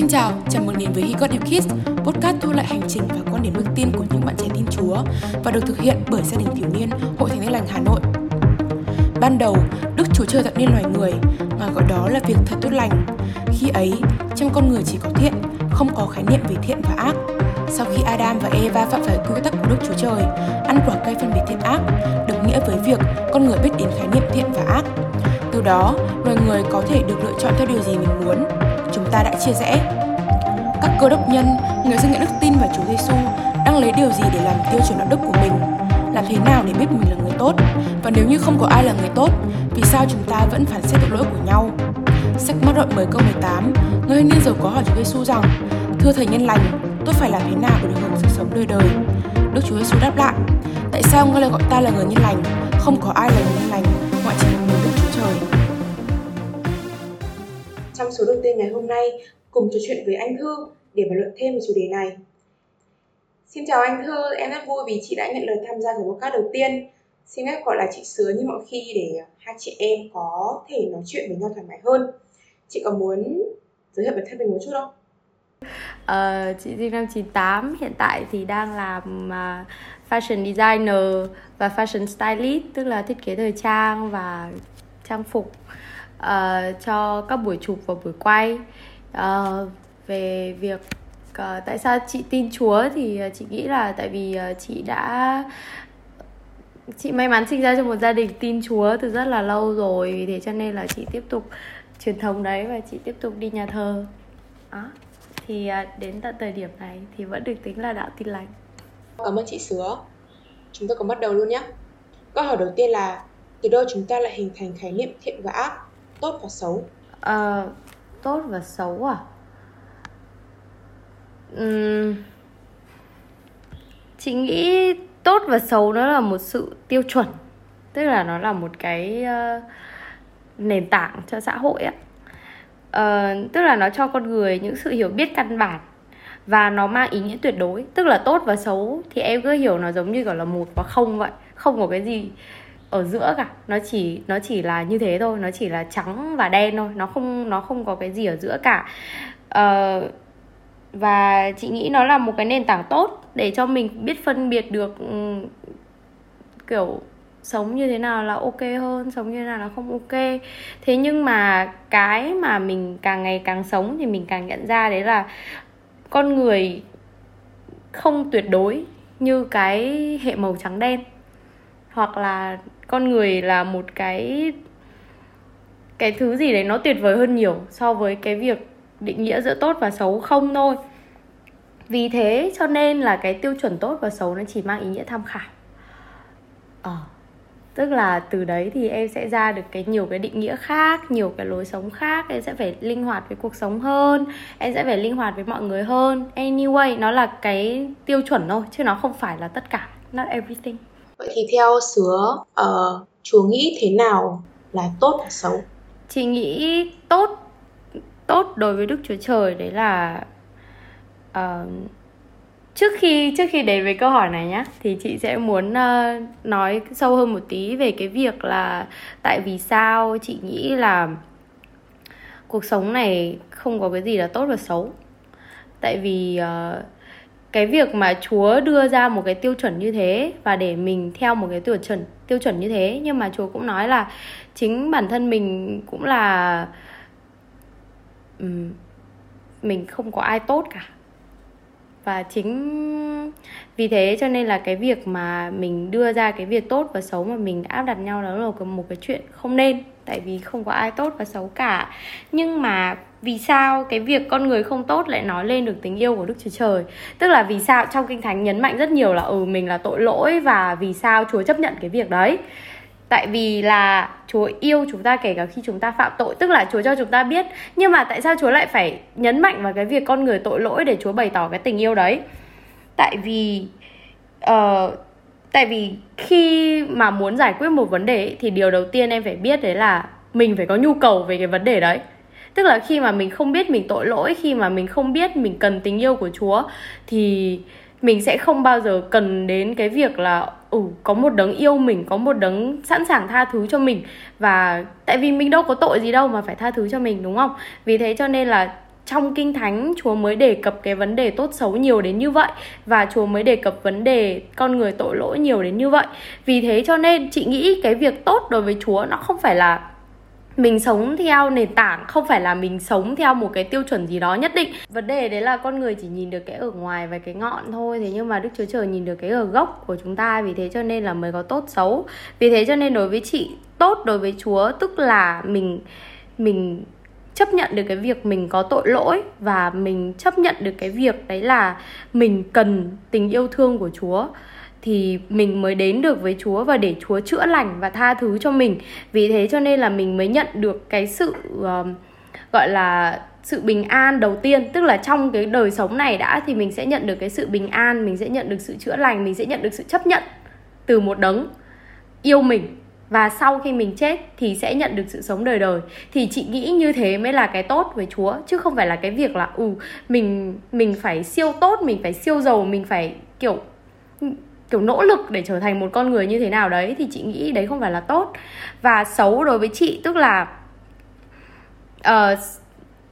Xin chào, chào mừng đến với He Got You Kids, podcast thu lại hành trình và quan điểm đức tin của những bạn trẻ tin Chúa và được thực hiện bởi gia đình thiếu niên Hội Thánh Tin Lành Hà Nội. Ban đầu, Đức Chúa Trời tạo nên loài người, Ngài gọi đó là việc thật tốt lành. Khi ấy, trong con người chỉ có thiện, không có khái niệm về thiện và ác. Sau khi Adam và Eva phạm phải quy tắc của Đức Chúa Trời, ăn quả cây phân biệt thiện ác, đồng nghĩa với việc con người biết đến khái niệm thiện và ác. Từ đó, loài người có thể được lựa chọn theo điều gì mình muốn, chúng ta đã chia rẽ. Các cơ đốc nhân, người dân nhận đức tin vào Chúa Giêsu đang lấy điều gì để làm tiêu chuẩn đạo đức của mình? Làm thế nào để biết mình là người tốt? Và nếu như không có ai là người tốt, vì sao chúng ta vẫn phản xét tội lỗi của nhau? Sách mắt đoạn 10 câu 18, người thanh niên giàu có hỏi Chúa Giêsu rằng: "Thưa thầy nhân lành, tôi phải làm thế nào để được hưởng sự sống đời đời?" Đức Chúa Giêsu đáp lại: "Tại sao ngươi lại gọi ta là người nhân lành? Không có ai là người nhân lành số đầu tiên ngày hôm nay, cùng trò chuyện với anh Thư để bàn luận thêm về chủ đề này. Xin chào anh Thư, em rất vui vì chị đã nhận lời tham gia buổi podcast đầu tiên. Xin phép gọi là chị Sứa như mọi khi để hai chị em có thể nói chuyện với nhau thoải mái hơn. Chị có muốn giới thiệu bản thân mình một chút không? Uh, chị sinh năm 98, hiện tại thì đang làm uh, fashion designer và fashion stylist, tức là thiết kế thời trang và trang phục uh, cho các buổi chụp và buổi quay. Uh, về việc uh, tại sao chị tin Chúa thì uh, chị nghĩ là tại vì uh, chị đã chị may mắn sinh ra trong một gia đình tin Chúa từ rất là lâu rồi vì thế cho nên là chị tiếp tục truyền thống đấy và chị tiếp tục đi nhà thờ. Đó thì đến tận thời điểm này thì vẫn được tính là đạo tin lành. Cảm ơn chị Sứa. Chúng ta cùng bắt đầu luôn nhé. Câu hỏi đầu tiên là từ đâu chúng ta lại hình thành khái niệm thiện và ác? Ờ, tốt và xấu? À, tốt và xấu à? Uhm, chị nghĩ tốt và xấu nó là một sự tiêu chuẩn. Tức là nó là một cái uh, nền tảng cho xã hội á. Uh, tức là nó cho con người những sự hiểu biết căn bản và nó mang ý nghĩa tuyệt đối. Tức là tốt và xấu thì em cứ hiểu nó giống như kiểu là một và không vậy. Không có cái gì ở giữa cả. Nó chỉ nó chỉ là như thế thôi nó chỉ là trắng và đen thôi. Nó không nó không có cái gì ở giữa cả. Uh, và chị nghĩ nó là một cái nền tảng tốt để cho mình biết phân biệt được um, kiểu sống như thế nào là ok hơn sống như thế nào là không ok. Thế nhưng mà cái mà mình càng ngày càng sống thì mình càng nhận ra đấy là con người không tuyệt đối như cái hệ màu trắng đen. Hoặc là con người là một cái cái thứ gì đấy nó tuyệt vời hơn nhiều so với cái việc định nghĩa giữa tốt và xấu không thôi. Vì thế cho nên là cái tiêu chuẩn tốt và xấu nó chỉ mang ý nghĩa tham khảo. Ờ tức là từ đấy thì em sẽ ra được cái nhiều cái định nghĩa khác, nhiều cái lối sống khác, em sẽ phải linh hoạt với cuộc sống hơn, em sẽ phải linh hoạt với mọi người hơn. Anyway, nó là cái tiêu chuẩn thôi, chứ nó không phải là tất cả. Not everything vậy thì theo sứa uh, chúa nghĩ thế nào là tốt và xấu? Chị nghĩ tốt tốt đối với đức chúa trời đấy là uh, trước khi trước khi đến với câu hỏi này nhá thì chị sẽ muốn uh, nói sâu hơn một tí về cái việc là tại vì sao chị nghĩ là cuộc sống này không có cái gì là tốt và xấu. Tại vì uh, cái việc mà Chúa đưa ra một cái tiêu chuẩn như thế và để mình theo một cái tiêu chuẩn tiêu chuẩn như thế. Nhưng mà Chúa cũng nói là chính bản thân mình cũng là mình không có ai tốt cả. Và chính vì thế cho nên là cái việc mà mình đưa ra cái việc tốt và xấu mà mình áp đặt nhau đó là một cái chuyện không nên. Tại vì không có ai tốt và xấu cả. Nhưng mà vì sao cái việc con người không tốt lại nói lên được tình yêu của Đức Chúa Trời? Tức là vì sao? Trong kinh thánh nhấn mạnh rất nhiều là ừ mình là tội lỗi và vì sao Chúa chấp nhận cái việc đấy. Tại vì là Chúa yêu chúng ta kể cả khi chúng ta phạm tội tức là Chúa cho chúng ta biết. Nhưng mà tại sao Chúa lại phải nhấn mạnh vào cái việc con người tội lỗi để Chúa bày tỏ cái tình yêu đấy? Tại vì uh, tại vì khi mà muốn giải quyết một vấn đề thì điều đầu tiên em phải biết đấy là mình phải có nhu cầu về cái vấn đề đấy tức là khi mà mình không biết mình tội lỗi, khi mà mình không biết mình cần tình yêu của chúa, thì mình sẽ không bao giờ cần đến cái việc là ừ có một đấng yêu mình, có một đấng sẵn sàng tha thứ cho mình. Và tại vì mình đâu có tội gì đâu mà phải tha thứ cho mình, đúng không? Vì thế cho nên là trong kinh thánh, Chúa mới đề cập cái vấn đề tốt xấu nhiều đến như vậy. Và Chúa mới đề cập vấn đề con người tội lỗi nhiều đến như vậy. Vì thế cho nên chị nghĩ cái việc tốt đối với Chúa nó không phải là mình sống theo nền tảng, không phải là mình sống theo một cái tiêu chuẩn gì đó nhất định. Vấn đề đấy là con người chỉ nhìn được cái ở ngoài và cái ngọn thôi, thế nhưng mà đức chúa trời nhìn được cái ở gốc của chúng ta, vì thế cho nên là mới có tốt xấu. Vì thế cho nên đối với chị, tốt đối với chúa, tức là mình mình chấp nhận được cái việc mình có tội lỗi và mình chấp nhận được cái việc đấy là mình cần tình yêu thương của chúa thì mình mới đến được với Chúa và để Chúa chữa lành và tha thứ cho mình. Vì thế cho nên là mình mới nhận được cái sự uh, gọi là sự bình an đầu tiên. Tức là trong cái đời sống này đã thì mình sẽ nhận được cái sự bình an mình sẽ nhận được sự chữa lành mình sẽ nhận được sự chấp nhận từ một đấng yêu mình. Và sau khi mình chết thì sẽ nhận được sự sống đời đời. Thì chị nghĩ như thế mới là cái tốt với Chúa chứ không phải là cái việc là ừ mình mình phải siêu tốt mình phải siêu giàu mình phải kiểu kiểu nỗ lực để trở thành một con người như thế nào đấy thì chị nghĩ đấy không phải là tốt. Và xấu đối với chị tức là uh,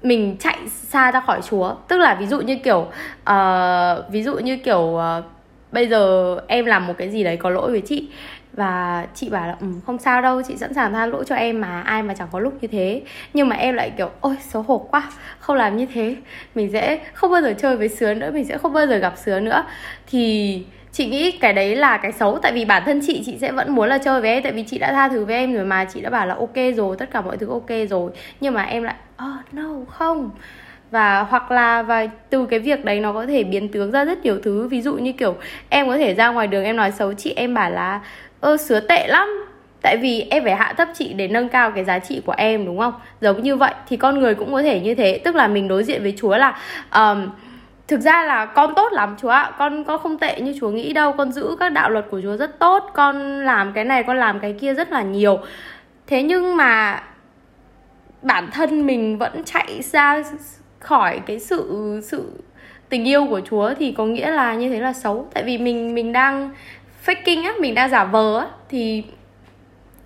mình chạy xa ra khỏi chúa. Tức là ví dụ như kiểu uh, ví dụ như kiểu uh, bây giờ em làm một cái gì đấy có lỗi với chị và chị bảo là ừ, không sao đâu chị sẵn sàng tha lỗi cho em mà ai mà chẳng có lúc như thế. Nhưng mà em lại kiểu ôi xấu hổ quá không làm như thế. Mình sẽ không bao giờ chơi với sứa nữa mình sẽ không bao giờ gặp sứa nữa. Thì chị nghĩ cái đấy là cái xấu tại vì bản thân chị chị sẽ vẫn muốn là chơi với em tại vì chị đã tha thứ với em rồi mà chị đã bảo là ok rồi tất cả mọi thứ ok rồi. Nhưng mà em lại oh no không. Và hoặc là và từ cái việc đấy nó có thể biến tướng ra rất nhiều thứ. Ví dụ như kiểu em có thể ra ngoài đường em nói xấu chị em bảo là ơ sứa tệ lắm. Tại vì em phải hạ thấp chị để nâng cao cái giá trị của em đúng không? Giống như vậy thì con người cũng có thể như thế. Tức là mình đối diện với chúa là um, thực ra là con tốt lắm chúa ạ. Con con không tệ như chúa nghĩ đâu. Con giữ các đạo luật của chúa rất tốt. Con làm cái này, con làm cái kia rất là nhiều. Thế nhưng mà bản thân mình vẫn chạy ra khỏi cái sự sự tình yêu của chúa thì có nghĩa là như thế là xấu. Tại vì mình mình đang faking á, mình đang giả vờ á, thì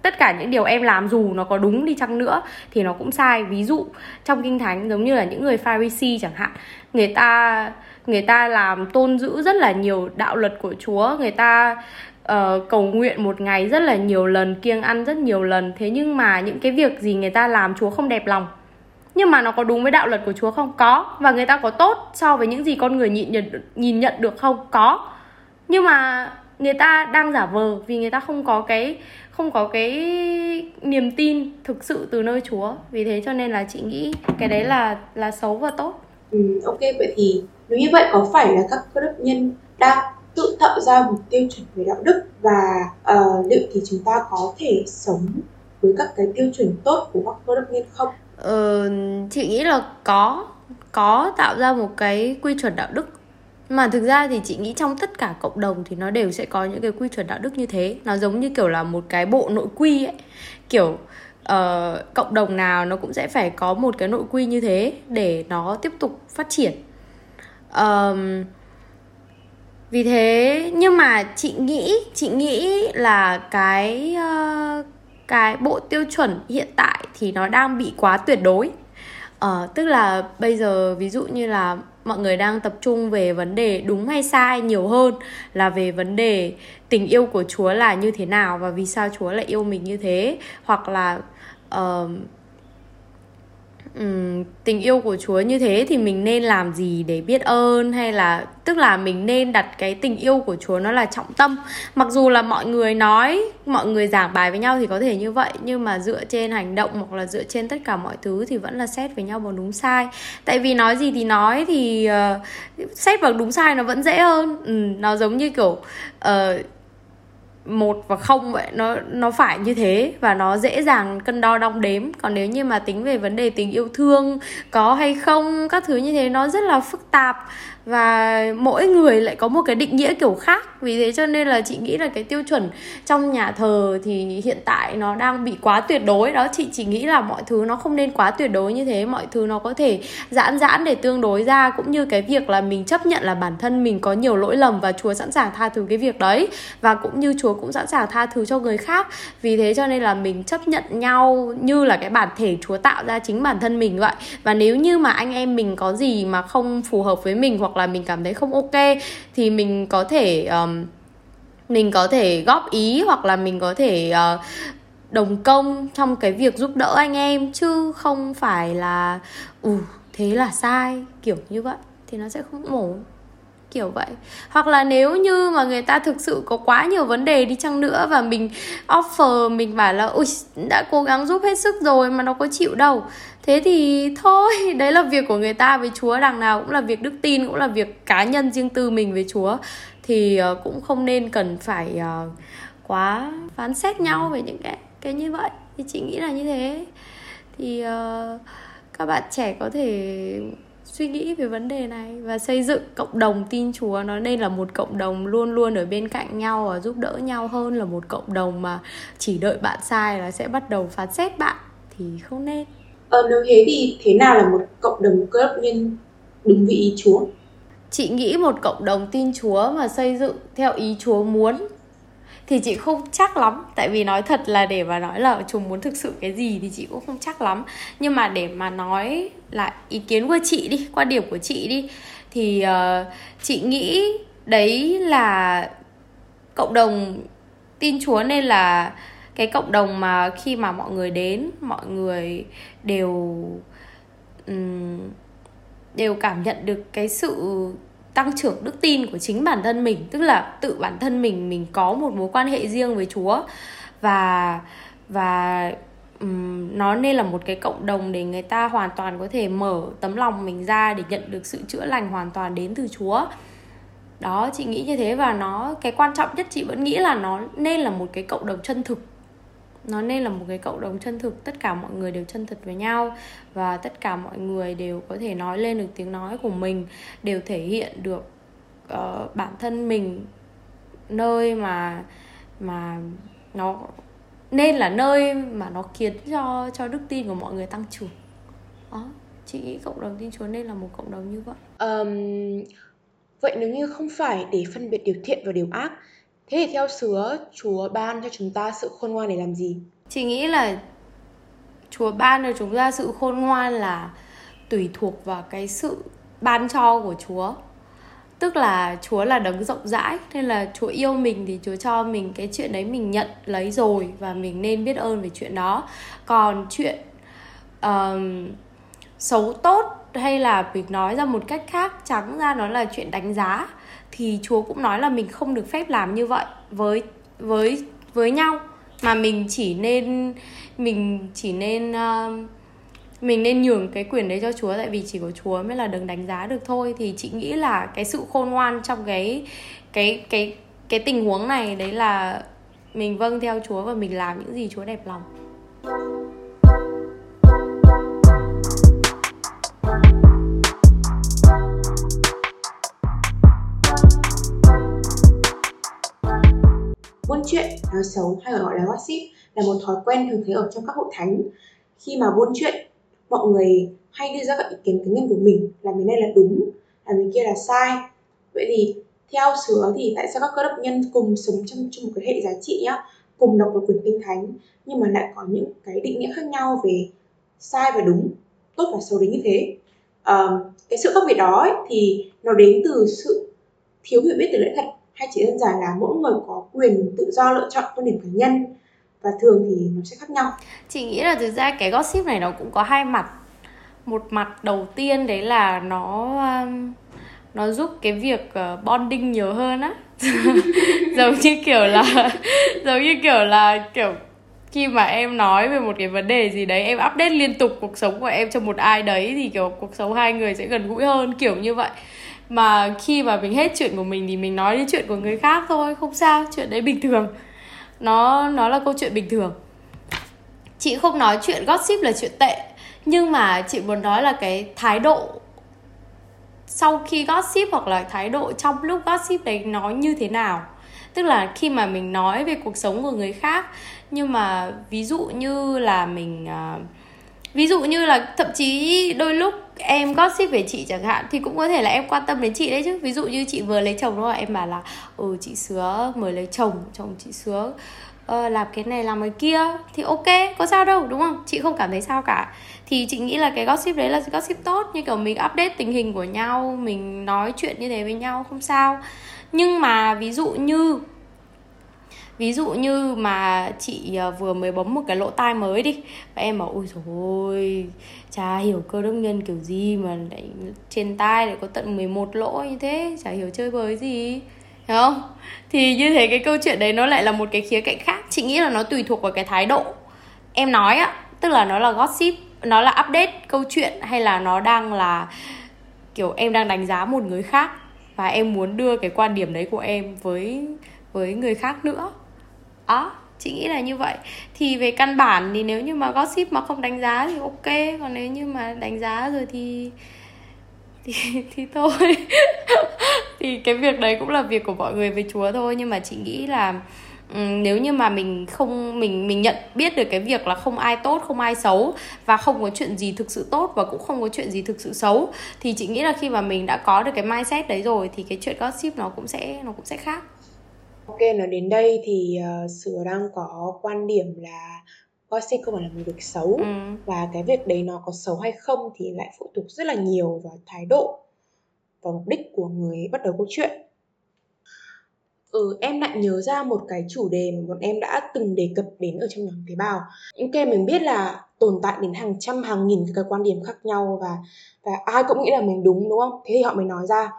tất cả những điều em làm dù nó có đúng đi chăng nữa thì nó cũng sai. Ví dụ trong kinh thánh giống như là những người pharisee chẳng hạn người ta người ta làm tôn giữ rất là nhiều đạo luật của chúa người ta uh, cầu nguyện một ngày rất là nhiều lần kiêng ăn rất nhiều lần. Thế nhưng mà những cái việc gì người ta làm chúa không đẹp lòng? Nhưng mà nó có đúng với đạo luật của chúa không? Có. Và người ta có tốt so với những gì con người nhìn nhận nhìn nhận được không? Có. Nhưng mà người ta đang giả vờ vì người ta không có cái không có cái niềm tin thực sự từ nơi Chúa vì thế cho nên là chị nghĩ cái đấy là là xấu và tốt. Ừ, ok vậy thì nếu như vậy có phải là các cơ đốc nhân đang tự tạo ra một tiêu chuẩn về đạo đức và uh, liệu thì chúng ta có thể sống với các cái tiêu chuẩn tốt của các cơ đốc nhân không? Ờ, chị nghĩ là có có tạo ra một cái quy chuẩn đạo đức mà thực ra thì chị nghĩ trong tất cả cộng đồng thì nó đều sẽ có những cái quy chuẩn đạo đức như thế. Nó giống như kiểu là một cái bộ nội quy ấy. Kiểu uh, cộng đồng nào nó cũng sẽ phải có một cái nội quy như thế để nó tiếp tục phát triển. Um, vì thế nhưng mà chị nghĩ chị nghĩ là cái uh, cái bộ tiêu chuẩn hiện tại thì nó đang bị quá tuyệt đối. Uh, tức là bây giờ ví dụ như là mọi người đang tập trung về vấn đề đúng hay sai nhiều hơn là về vấn đề tình yêu của Chúa là như thế nào và vì sao Chúa lại yêu mình như thế. Hoặc là uh, um, tình yêu của Chúa như thế thì mình nên làm gì để biết ơn hay là tức là mình nên đặt cái tình yêu của Chúa nó là trọng tâm. Mặc dù là mọi người nói, mọi người giảng bài với nhau thì có thể như vậy nhưng mà dựa trên hành động hoặc là dựa trên tất cả mọi thứ thì vẫn là xét với nhau bằng đúng sai. Tại vì nói gì thì nói thì uh, xét bằng đúng sai nó vẫn dễ hơn. Ừ, nó giống như kiểu uh, một và không vậy nó nó phải như thế và nó dễ dàng cân đo đong đếm. Còn nếu như mà tính về vấn đề tình yêu thương có hay không, các thứ như thế, nó rất là phức tạp và mỗi người lại có một cái định nghĩa kiểu khác. Vì thế cho nên là chị nghĩ là cái tiêu chuẩn trong nhà thờ thì hiện tại nó đang bị quá tuyệt đối. Đó, chị chỉ nghĩ là mọi thứ nó không nên quá tuyệt đối như thế. Mọi thứ nó có thể giãn giãn để tương đối ra, cũng như cái việc là mình chấp nhận là bản thân mình có nhiều lỗi lầm và chúa sẵn sàng tha thứ cái việc đấy. Và cũng như chúa Chúa cũng sẵn sàng tha thứ cho người khác. Vì thế cho nên là mình chấp nhận nhau như là cái bản thể Chúa tạo ra chính bản thân mình vậy. Và nếu như mà anh em mình có gì mà không phù hợp với mình hoặc hoặc là mình cảm thấy không ok thì mình có thể um, mình có thể góp ý hoặc là mình có thể uh, đồng công trong cái việc giúp đỡ anh em chứ không phải là ừ thế là sai kiểu như vậy thì nó sẽ không ổn kiểu vậy. Hoặc là nếu như mà người ta thực sự có quá nhiều vấn đề đi chăng nữa và mình offer mình bảo là ui đã cố gắng giúp hết sức rồi mà nó có chịu đâu thế thì thôi đấy là việc của người ta với chúa đằng nào cũng là việc đức tin cũng là việc cá nhân riêng tư mình với chúa. Thì ờ, cũng không nên cần phải ờ, quá phán xét nhau về những cái cái như vậy. Thì chị nghĩ là như thế. Thì uh, các bạn trẻ có thể suy nghĩ về vấn đề này và xây dựng cộng đồng tin Chúa. Nó nên là một cộng đồng luôn luôn ở bên cạnh nhau và giúp đỡ nhau hơn là một cộng đồng mà chỉ đợi bạn sai là sẽ bắt đầu phán xét bạn. Thì không nên. Ờ, nếu thế thì thế nào là một cộng đồng cơ đốc nhân đúng với ý Chúa? Chị nghĩ một cộng đồng tin Chúa mà xây dựng theo ý Chúa muốn thì chị không chắc lắm tại vì nói thật là để mà nói là chúng muốn thực sự cái gì thì chị cũng không chắc lắm nhưng mà để mà nói lại ý kiến của chị đi quan điểm của chị đi thì uh, chị nghĩ đấy là cộng đồng tin chúa nên là cái cộng đồng mà khi mà mọi người đến mọi người đều um, đều cảm nhận được cái sự tăng trưởng đức tin của chính bản thân mình tức là tự bản thân mình mình có một mối quan hệ riêng với Chúa. Và và um, nó nên là một cái cộng đồng để người ta hoàn toàn có thể mở tấm lòng mình ra để nhận được sự chữa lành hoàn toàn đến từ Chúa. Đó chị nghĩ như thế và nó cái quan trọng nhất chị vẫn nghĩ là nó nên là một cái cộng đồng chân thực nó nên là một cái cộng đồng chân thực tất cả mọi người đều chân thật với nhau và tất cả mọi người đều có thể nói lên được tiếng nói của mình đều thể hiện được uh, bản thân mình nơi mà mà nó nên là nơi mà nó khiến cho cho đức tin của mọi người tăng trưởng. Đó chị nghĩ cộng đồng tin chúa nên là một cộng đồng như vậy. Um, vậy nếu như không phải để phân biệt điều thiện và điều ác Thế thì theo sứa, Chúa ban cho chúng ta sự khôn ngoan để làm gì? Chị nghĩ là Chúa ban cho chúng ta sự khôn ngoan là tùy thuộc vào cái sự ban cho của Chúa. Tức là Chúa là đấng rộng rãi Nên là Chúa yêu mình thì Chúa cho mình cái chuyện đấy mình nhận lấy rồi Và mình nên biết ơn về chuyện đó Còn chuyện um, xấu tốt hay là mình nói ra một cách khác trắng ra nó là chuyện đánh giá thì Chúa cũng nói là mình không được phép làm như vậy với với với nhau mà mình chỉ nên mình chỉ nên uh, mình nên nhường cái quyền đấy cho Chúa tại vì chỉ có Chúa mới là đừng đánh giá được thôi thì chị nghĩ là cái sự khôn ngoan trong cái cái cái cái tình huống này đấy là mình vâng theo Chúa và mình làm những gì Chúa đẹp lòng. Buôn chuyện, nói xấu hay gọi là gossip là một thói quen thường thấy ở trong các hội thánh. Khi mà buôn chuyện, mọi người hay đưa ra các ý kiến cá nhân của mình là mình đây là đúng, là mình kia là sai. Vậy thì theo sứa thì tại sao các cơ đốc nhân cùng sống trong, chung một cái hệ giá trị nhá, cùng đọc một quyển kinh thánh nhưng mà lại có những cái định nghĩa khác nhau về sai và đúng, tốt và xấu đến như thế. À, cái sự khác biệt đó ấy, thì nó đến từ sự thiếu hiểu biết từ lẽ thật hay chỉ đơn giản là mỗi người có quyền tự do lựa chọn quan điểm cá nhân và thường thì nó sẽ khác nhau. Chị nghĩ là thực ra cái gossip này nó cũng có hai mặt. Một mặt đầu tiên đấy là nó um, nó giúp cái việc ờ, bonding nhiều hơn á. Giống như kiểu là, giống như kiểu là, kiểu khi mà em nói về một cái vấn đề gì đấy, em update liên tục cuộc sống của em cho một ai đấy thì kiểu cuộc sống hai người sẽ gần gũi hơn, kiểu như vậy mà khi mà mình hết chuyện của mình thì mình nói đến chuyện của người khác thôi không sao chuyện đấy bình thường. Nó nó là câu chuyện bình thường. Chị không nói chuyện gossip là chuyện tệ nhưng mà chị muốn nói là cái thái độ sau khi gossip hoặc là thái độ trong lúc gossip đấy nó như thế nào. Tức là khi mà mình nói về cuộc sống của người khác nhưng mà ví dụ như là mình uh, ví dụ như là thậm chí đôi lúc em gossip về chị chẳng hạn thì cũng có thể là em quan tâm đến chị đấy chứ. Ví dụ như chị vừa lấy chồng đúng không em bảo là ừ chị sứa mới lấy chồng chồng chị sứa ờ, làm cái này làm cái kia. Thì ok có sao đâu đúng không? Chị không cảm thấy sao cả. Thì chị nghĩ là cái gossip đấy là gossip tốt như kiểu mình update tình hình của nhau mình nói chuyện như thế với nhau không sao. Nhưng mà ví dụ như ví dụ như mà chị ờ, vừa mới bấm một cái lỗ tai mới đi, và em bảo, ôi thôi chả hiểu cơ đốc nhân kiểu gì mà lại trên tai lại có tận 11 lỗ như thế, chả hiểu chơi bời gì. Đúng không? Thì như thế cái câu chuyện đấy nó lại là một cái khía cạnh khác. Chị nghĩ là nó tùy thuộc vào cái thái độ. Em nói á, tức là nó là gossip, nó là update câu chuyện hay là nó đang là, kiểu, em đang đánh giá một người khác và em muốn đưa cái quan điểm đấy của em với với người khác nữa? Đó, chị nghĩ là như vậy. Thì về căn bản thì nếu như mà gossip mà không đánh giá thì ok, còn nếu như mà đánh giá rồi thì thì thì thôi. Thì cái việc đấy cũng là việc của mọi người với chúa thôi, nhưng mà chị nghĩ là nếu như mà mình không, mình mình nhận biết được cái việc là không ai tốt, không ai xấu và không có chuyện gì thực sự tốt và cũng không có chuyện gì thực sự xấu, thì chị nghĩ là khi mà mình đã có được cái mindset đấy rồi thì cái chuyện gossip nó cũng sẽ, nó cũng sẽ khác. Ok, nói đến đây thì uh, Sửa đang có quan điểm là gossip không phải là một việc xấu ừ. và cái việc đấy nó có xấu hay không thì lại phụ thuộc rất là nhiều vào thái độ và mục đích của người bắt đầu câu chuyện. Ừ, em lại nhớ ra một cái chủ đề mà bọn em đã từng đề cập đến ở trong nhóm tế bào. Những cái mình biết là tồn tại đến hàng trăm hàng nghìn cái quan điểm khác nhau và và ai cũng nghĩ là mình đúng đúng không? Thế thì họ mới nói ra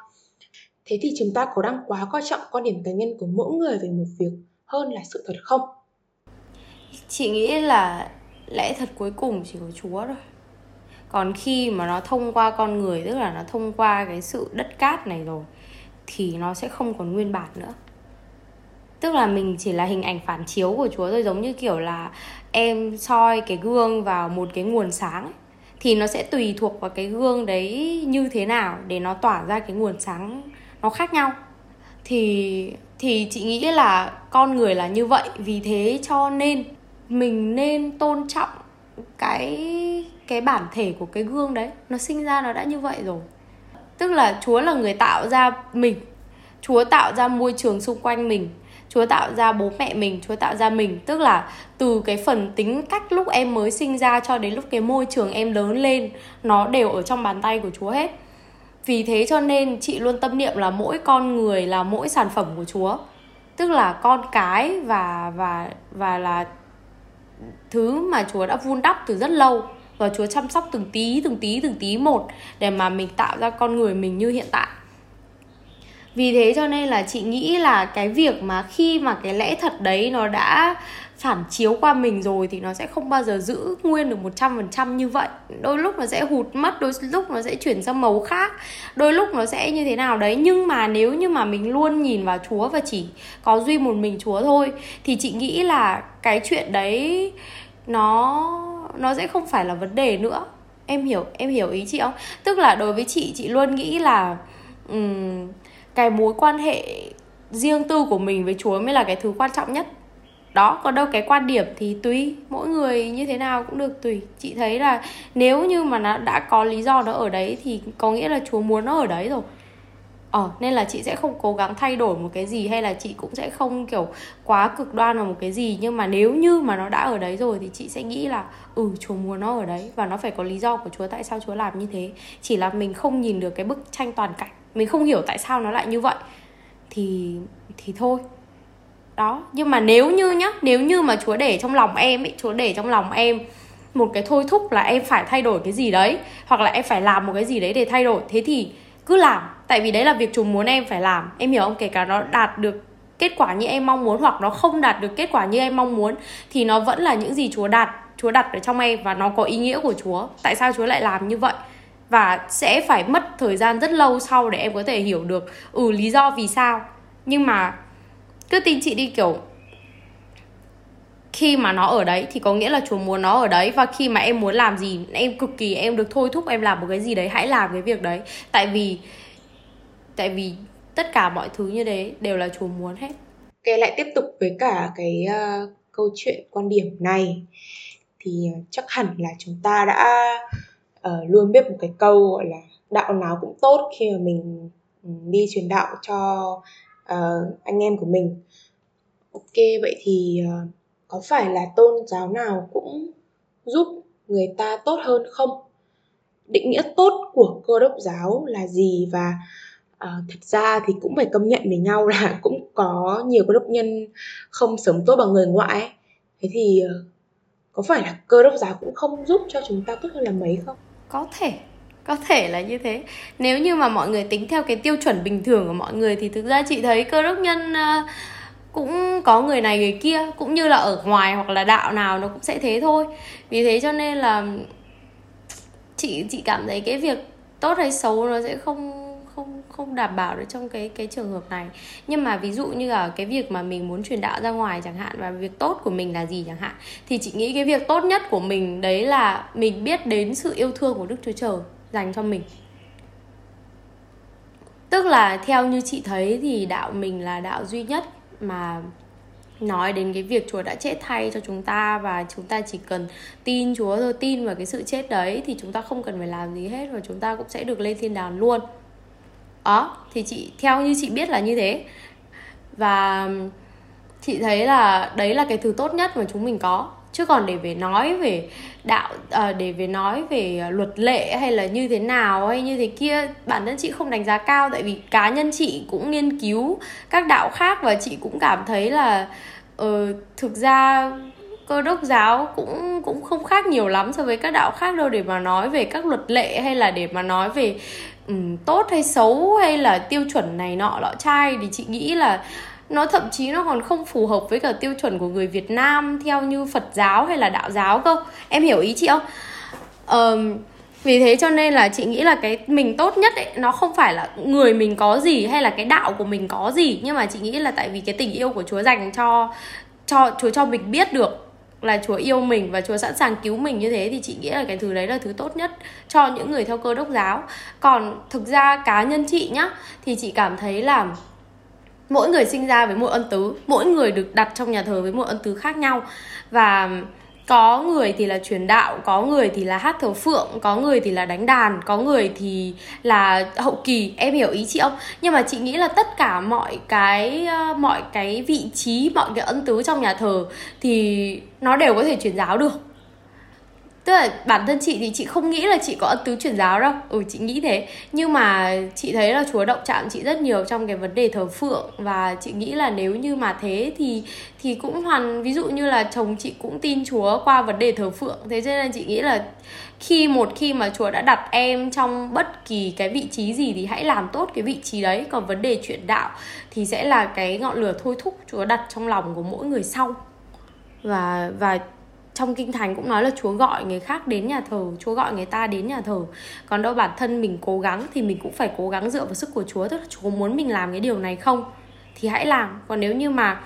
thế thì chúng ta có đang quá coi trọng quan điểm cá nhân của mỗi người về một việc hơn là sự thật không? Chị nghĩ là lẽ thật cuối cùng chỉ có chúa thôi. Còn khi mà nó thông qua con người tức là nó thông qua cái sự đất cát này rồi thì nó sẽ không còn nguyên bản nữa. Tức là mình chỉ là hình ảnh phản chiếu của chúa thôi giống như kiểu là em soi cái gương vào một cái nguồn sáng ấy, thì nó sẽ tùy thuộc vào cái gương đấy như thế nào để nó tỏa ra cái nguồn sáng nó khác nhau. Thì thì chị nghĩ là con người là như vậy, vì thế cho nên mình nên tôn trọng cái cái bản thể của cái gương đấy. Nó sinh ra nó đã như vậy rồi. Tức là chúa là người tạo ra mình. Chúa tạo ra môi trường xung quanh mình. Chúa tạo ra bố mẹ mình, chúa tạo ra mình. Tức là từ cái phần tính cách lúc em mới sinh ra cho đến lúc cái môi trường em lớn lên, nó đều ở trong bàn tay của chúa hết vì thế cho nên chị luôn tâm niệm là mỗi con người là mỗi sản phẩm của chúa. Tức là con cái và và và là thứ mà chúa đã vun đắp từ rất lâu. Và chúa chăm sóc từng tí từng tí từng tí một để mà mình tạo ra con người mình như hiện tại. Vì thế cho nên là chị nghĩ là cái việc mà khi mà cái lẽ thật đấy nó đã phản chiếu qua mình rồi thì nó sẽ không bao giờ giữ nguyên được 100% như vậy. Đôi lúc nó sẽ hụt mất đôi lúc nó sẽ chuyển sang màu khác đôi lúc nó sẽ như thế nào đấy. Nhưng mà nếu như mà mình luôn nhìn vào chúa và chỉ có duy một mình chúa thôi thì chị nghĩ là cái chuyện đấy nó nó sẽ không phải là vấn đề nữa. Em hiểu em hiểu ý chị không? Tức là đối với chị chị luôn nghĩ là um, cái mối quan hệ riêng tư của mình với chúa mới là cái thứ quan trọng nhất đó còn đâu cái quan điểm thì tùy, mỗi người như thế nào cũng được tùy. Chị thấy là nếu như mà nó đã có lý do nó ở đấy thì có nghĩa là chúa muốn nó ở đấy rồi. Ờ nên là chị sẽ không cố gắng thay đổi một cái gì hay là chị cũng sẽ không, kiểu, quá cực đoan vào một cái gì. Nhưng mà nếu như mà nó đã ở đấy rồi thì chị sẽ nghĩ là ừ chúa muốn nó ở đấy và nó phải có lý do của chúa, tại sao chúa làm như thế. Chỉ là mình không nhìn được cái bức tranh toàn cảnh, mình không hiểu tại sao nó lại như vậy. Thì thì thôi đó, nhưng mà nếu như nhá, nếu như mà chúa để trong lòng em ấy chúa để trong lòng em một cái thôi thúc là em phải thay đổi cái gì đấy, hoặc là em phải làm một cái gì đấy để thay đổi, thế thì cứ làm. Tại vì đấy là việc Chúa muốn em phải làm. Em hiểu không? Kể cả nó đạt được kết quả như em mong muốn hoặc nó không đạt được kết quả như em mong muốn, thì nó vẫn là những gì chúa đạt chúa đặt ở trong em và nó có ý nghĩa của chúa. Tại sao chúa lại làm như vậy? Và sẽ phải mất thời gian rất lâu sau để em có thể hiểu được ừ lý do vì sao. Nhưng mà cứ tin chị đi kiểu khi mà nó ở đấy thì có nghĩa là chúa muốn nó ở đấy. Và khi mà em muốn làm gì em cực kỳ em được thôi thúc em làm một cái gì đấy hãy làm cái việc đấy. Tại vì tại vì tất cả mọi thứ như đấy đều là chúa muốn hết. Kể lại tiếp tục với cả cái uh, câu chuyện quan điểm này. Thì ờ, chắc hẳn là chúng ta đã uh, luôn biết một cái câu gọi là đạo nào cũng tốt khi mà mình ừ, đi truyền đạo cho uh, anh em của mình. Ok vậy thì uh, có phải là tôn giáo nào cũng giúp người ta tốt hơn không? Định nghĩa tốt của cơ đốc giáo là gì? Và uh, thật ra thì cũng phải công nhận với nhau là cũng có nhiều cơ đốc nhân không sống tốt bằng người ngoại ấy. thế thì uh, có phải là cơ đốc giáo cũng không giúp cho chúng ta tốt hơn là mấy không? Có thể có thể là như thế. Nếu như mà mọi người tính theo cái tiêu chuẩn bình thường của mọi người thì thực ra chị thấy cơ đốc nhân ờ, cũng có người này người kia, cũng như là ở ngoài hoặc là đạo nào nó cũng sẽ thế thôi. Vì thế cho nên là chị chị cảm thấy cái việc tốt hay xấu nó sẽ không không không đảm bảo được trong cái cái trường hợp này. Nhưng mà ví dụ như là cái việc mà mình muốn truyền đạo ra ngoài chẳng hạn và việc tốt của mình là gì chẳng hạn, thì chị nghĩ cái việc tốt nhất của mình đấy là mình biết đến sự yêu thương của đức chúa trời dành cho mình tức là theo như chị thấy thì đạo mình là đạo duy nhất mà nói đến cái việc Chúa đã chết thay cho chúng ta và chúng ta chỉ cần tin Chúa thôi, tin vào cái sự chết đấy thì chúng ta không cần phải làm gì hết và chúng ta cũng sẽ được lên thiên đàng luôn. Đó, thì chị theo như chị biết là như thế. Và chị thấy là đấy là cái thứ tốt nhất mà chúng mình có chứ còn để về nói về đạo à, để về nói về ờ, luật lệ hay là như thế nào hay như thế kia bản thân chị không đánh giá cao. Tại vì cá nhân chị cũng nghiên cứu các đạo khác và chị cũng cảm thấy là uh, thực ra cơ đốc giáo cũng cũng không khác nhiều lắm so với các đạo khác đâu. Để mà nói về các luật lệ hay là để mà nói về um, tốt hay xấu hay là tiêu chuẩn này nọ lọ chai thì chị nghĩ là nó thậm chí nó còn không phù hợp với cả tiêu chuẩn của người Việt Nam theo như Phật giáo hay là đạo giáo cơ. Em hiểu ý chị không? Um, vì thế cho nên là chị nghĩ là cái mình tốt nhất ấy nó không phải là người mình có gì hay là cái đạo của mình có gì. Nhưng mà chị nghĩ là tại vì cái tình yêu của Chúa dành cho cho Chúa cho mình biết được là Chúa yêu mình và Chúa sẵn sàng cứu mình như thế thì chị nghĩ là cái thứ đấy là thứ tốt nhất cho những người theo cơ đốc giáo. Còn thực ra cá nhân chị nhá thì chị cảm thấy là mỗi người sinh ra với một ân tứ, mỗi người được đặt trong nhà thờ với một ân tứ khác nhau. Và có người thì là truyền đạo, có người thì là hát thờ phượng, có người thì là đánh đàn, có người thì là hậu kỳ. Em hiểu ý chị không? Nhưng mà chị nghĩ là tất cả mọi cái ờ, mọi cái vị trí, mọi cái ân tứ trong nhà thờ thì nó đều có thể truyền giáo được tức là bản thân chị thì chị không nghĩ là chị có ân tứ truyền giáo đâu. Ừ chị nghĩ thế. Nhưng mà chị thấy là chúa động chạm chị rất nhiều trong cái vấn đề thờ phượng. Và chị nghĩ là nếu như mà thế thì thì cũng hoàn, ví dụ như là chồng chị cũng tin chúa qua vấn đề thờ phượng. Thế cho nên chị nghĩ là khi một khi mà chúa đã đặt em trong bất kỳ cái vị trí gì thì hãy làm tốt cái vị trí đấy. Còn vấn đề chuyển đạo thì sẽ là cái ngọn lửa thôi thúc chúa đặt trong lòng của mỗi người sau. Và và trong kinh thánh cũng nói là Chúa gọi người khác đến nhà thờ, Chúa gọi người ta đến nhà thờ. Còn đâu bản thân mình cố gắng thì mình cũng phải cố gắng dựa vào sức của Chúa, tức là Chúa muốn mình làm cái điều này không thì hãy làm. Còn nếu như mà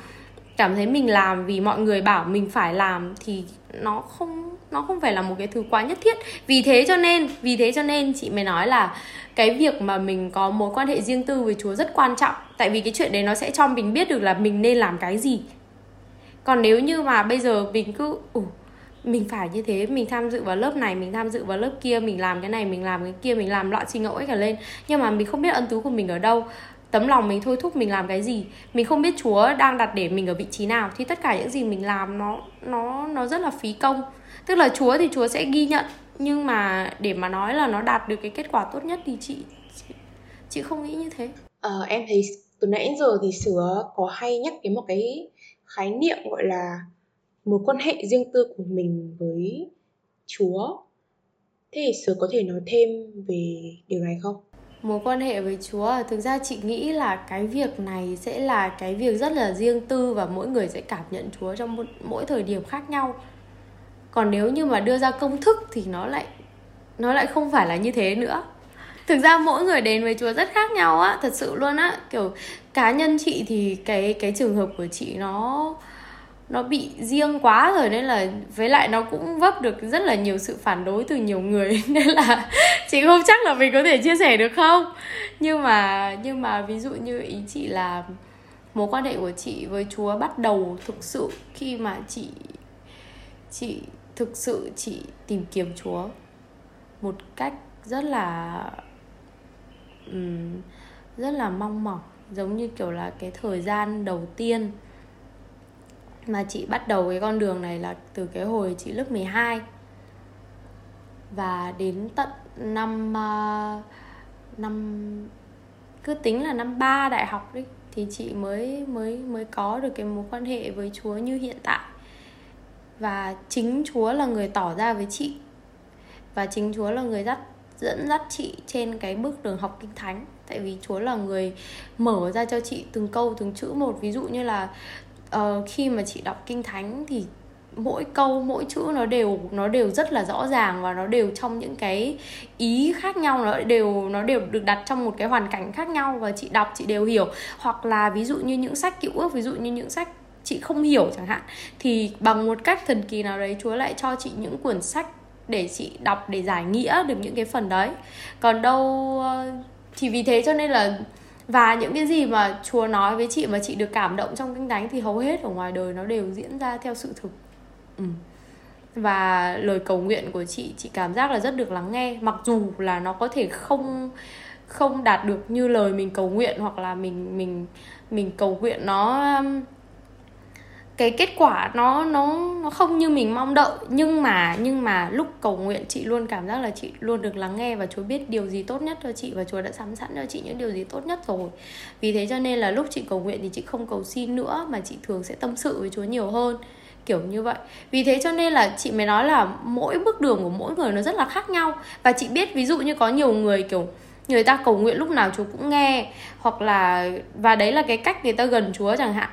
cảm thấy mình làm vì mọi người bảo mình phải làm thì nó không nó không phải là một cái thứ quá nhất thiết vì thế cho nên vì thế cho nên chị mới nói là cái việc mà mình có mối quan hệ riêng tư với chúa rất quan trọng tại vì cái chuyện đấy nó sẽ cho mình biết được là mình nên làm cái gì còn nếu như mà bây giờ mình cứ ủ mình phải như thế mình tham dự vào lớp này mình tham dự vào lớp kia mình làm cái này mình làm cái kia mình làm loạn xì ngẫu cả lên. Nhưng mà mình không biết ân tứ của mình ở đâu. Tấm lòng mình thôi thúc mình làm cái gì. Mình không biết chúa đang đặt để mình ở vị trí nào. Thì tất cả những gì mình làm nó nó nó rất là phí công. Tức là chúa thì chúa sẽ ghi nhận. Nhưng mà để mà nói là nó đạt được cái kết quả tốt nhất thì chị chị, chị không nghĩ như thế. Ờ, em thấy từ nãy giờ thì sửa có hay nhắc đến một cái khái niệm, gọi là mối quan hệ riêng tư của mình với Chúa. Thế thì Sứ có thể nói thêm về điều này không? Mối quan hệ với Chúa, thực ra chị nghĩ là cái việc này sẽ là cái việc rất là riêng tư và mỗi người sẽ cảm nhận Chúa trong mỗi thời điểm khác nhau. Còn nếu như mà đưa ra công thức thì nó lại nó lại không phải là như thế nữa thực ra mỗi người đến với chúa rất khác nhau á, thật sự luôn á. Kiểu, cá nhân chị thì cái cái trường hợp của chị nó nó bị riêng quá rồi nên là với lại nó cũng vấp được rất là nhiều sự phản đối từ nhiều người. Nên là chị không chắc là mình có thể chia sẻ được không? Nhưng mà nhưng mà ví dụ như ý chị là mối quan hệ của chị với Chúa bắt đầu thực sự khi mà chị chị thực sự chị tìm kiếm Chúa một cách rất là um, rất là mong mỏi giống như kiểu là cái thời gian đầu tiên mà chị bắt đầu cái con đường này là từ cái hồi chị lớp 12 và đến tận năm uh, năm cứ tính là năm 3 đại học đi thì chị mới mới mới có được cái mối quan hệ với Chúa như hiện tại. Và chính Chúa là người tỏ ra với chị. Và chính Chúa là người dắt dẫn dắt chị trên cái bước đường học kinh thánh. Tại vì Chúa là người mở ra cho chị từng câu từng chữ một. Ví dụ như là uh, khi mà chị đọc kinh thánh thì mỗi câu mỗi chữ nó đều nó đều rất là rõ ràng và nó đều trong những cái ý khác nhau. Nó đều nó đều được đặt trong một cái hoàn cảnh khác nhau và chị đọc chị đều hiểu. Hoặc là ví dụ như những sách cựu ước ví dụ như những sách chị không hiểu chẳng hạn thì bằng một cách thần kỳ nào đấy Chúa lại cho chị những cuốn sách để chị đọc để giải nghĩa được những cái phần đấy còn đâu chỉ thì vì thế cho nên là, và những cái gì mà Chúa nói với chị mà chị được cảm động trong kinh thánh thì hầu hết ở ngoài đời nó đều diễn ra theo sự thực ừ. và lời cầu nguyện của chị chị cảm giác là rất được lắng nghe, mặc dù là nó có thể không không đạt được như lời mình cầu nguyện hoặc là mình mình mình cầu nguyện nó cái kết quả nó nó nó không như mình mong đợi. Nhưng mà nhưng mà lúc cầu nguyện, chị luôn cảm giác là chị luôn được lắng nghe và Chúa biết điều gì tốt nhất cho chị và Chúa đã sắm sẵn cho chị những điều gì tốt nhất rồi. Vì thế cho nên là lúc chị cầu nguyện thì chị không cầu xin nữa, mà chị thường sẽ tâm sự với Chúa nhiều hơn, kiểu như vậy. Vì thế cho nên là chị mới nói là mỗi bước đường của mỗi người nó rất là khác nhau. Và chị biết ví dụ như có nhiều người, kiểu, người ta cầu nguyện lúc nào chúa cũng nghe, hoặc là, và đấy là cái cách người ta gần chúa chẳng hạn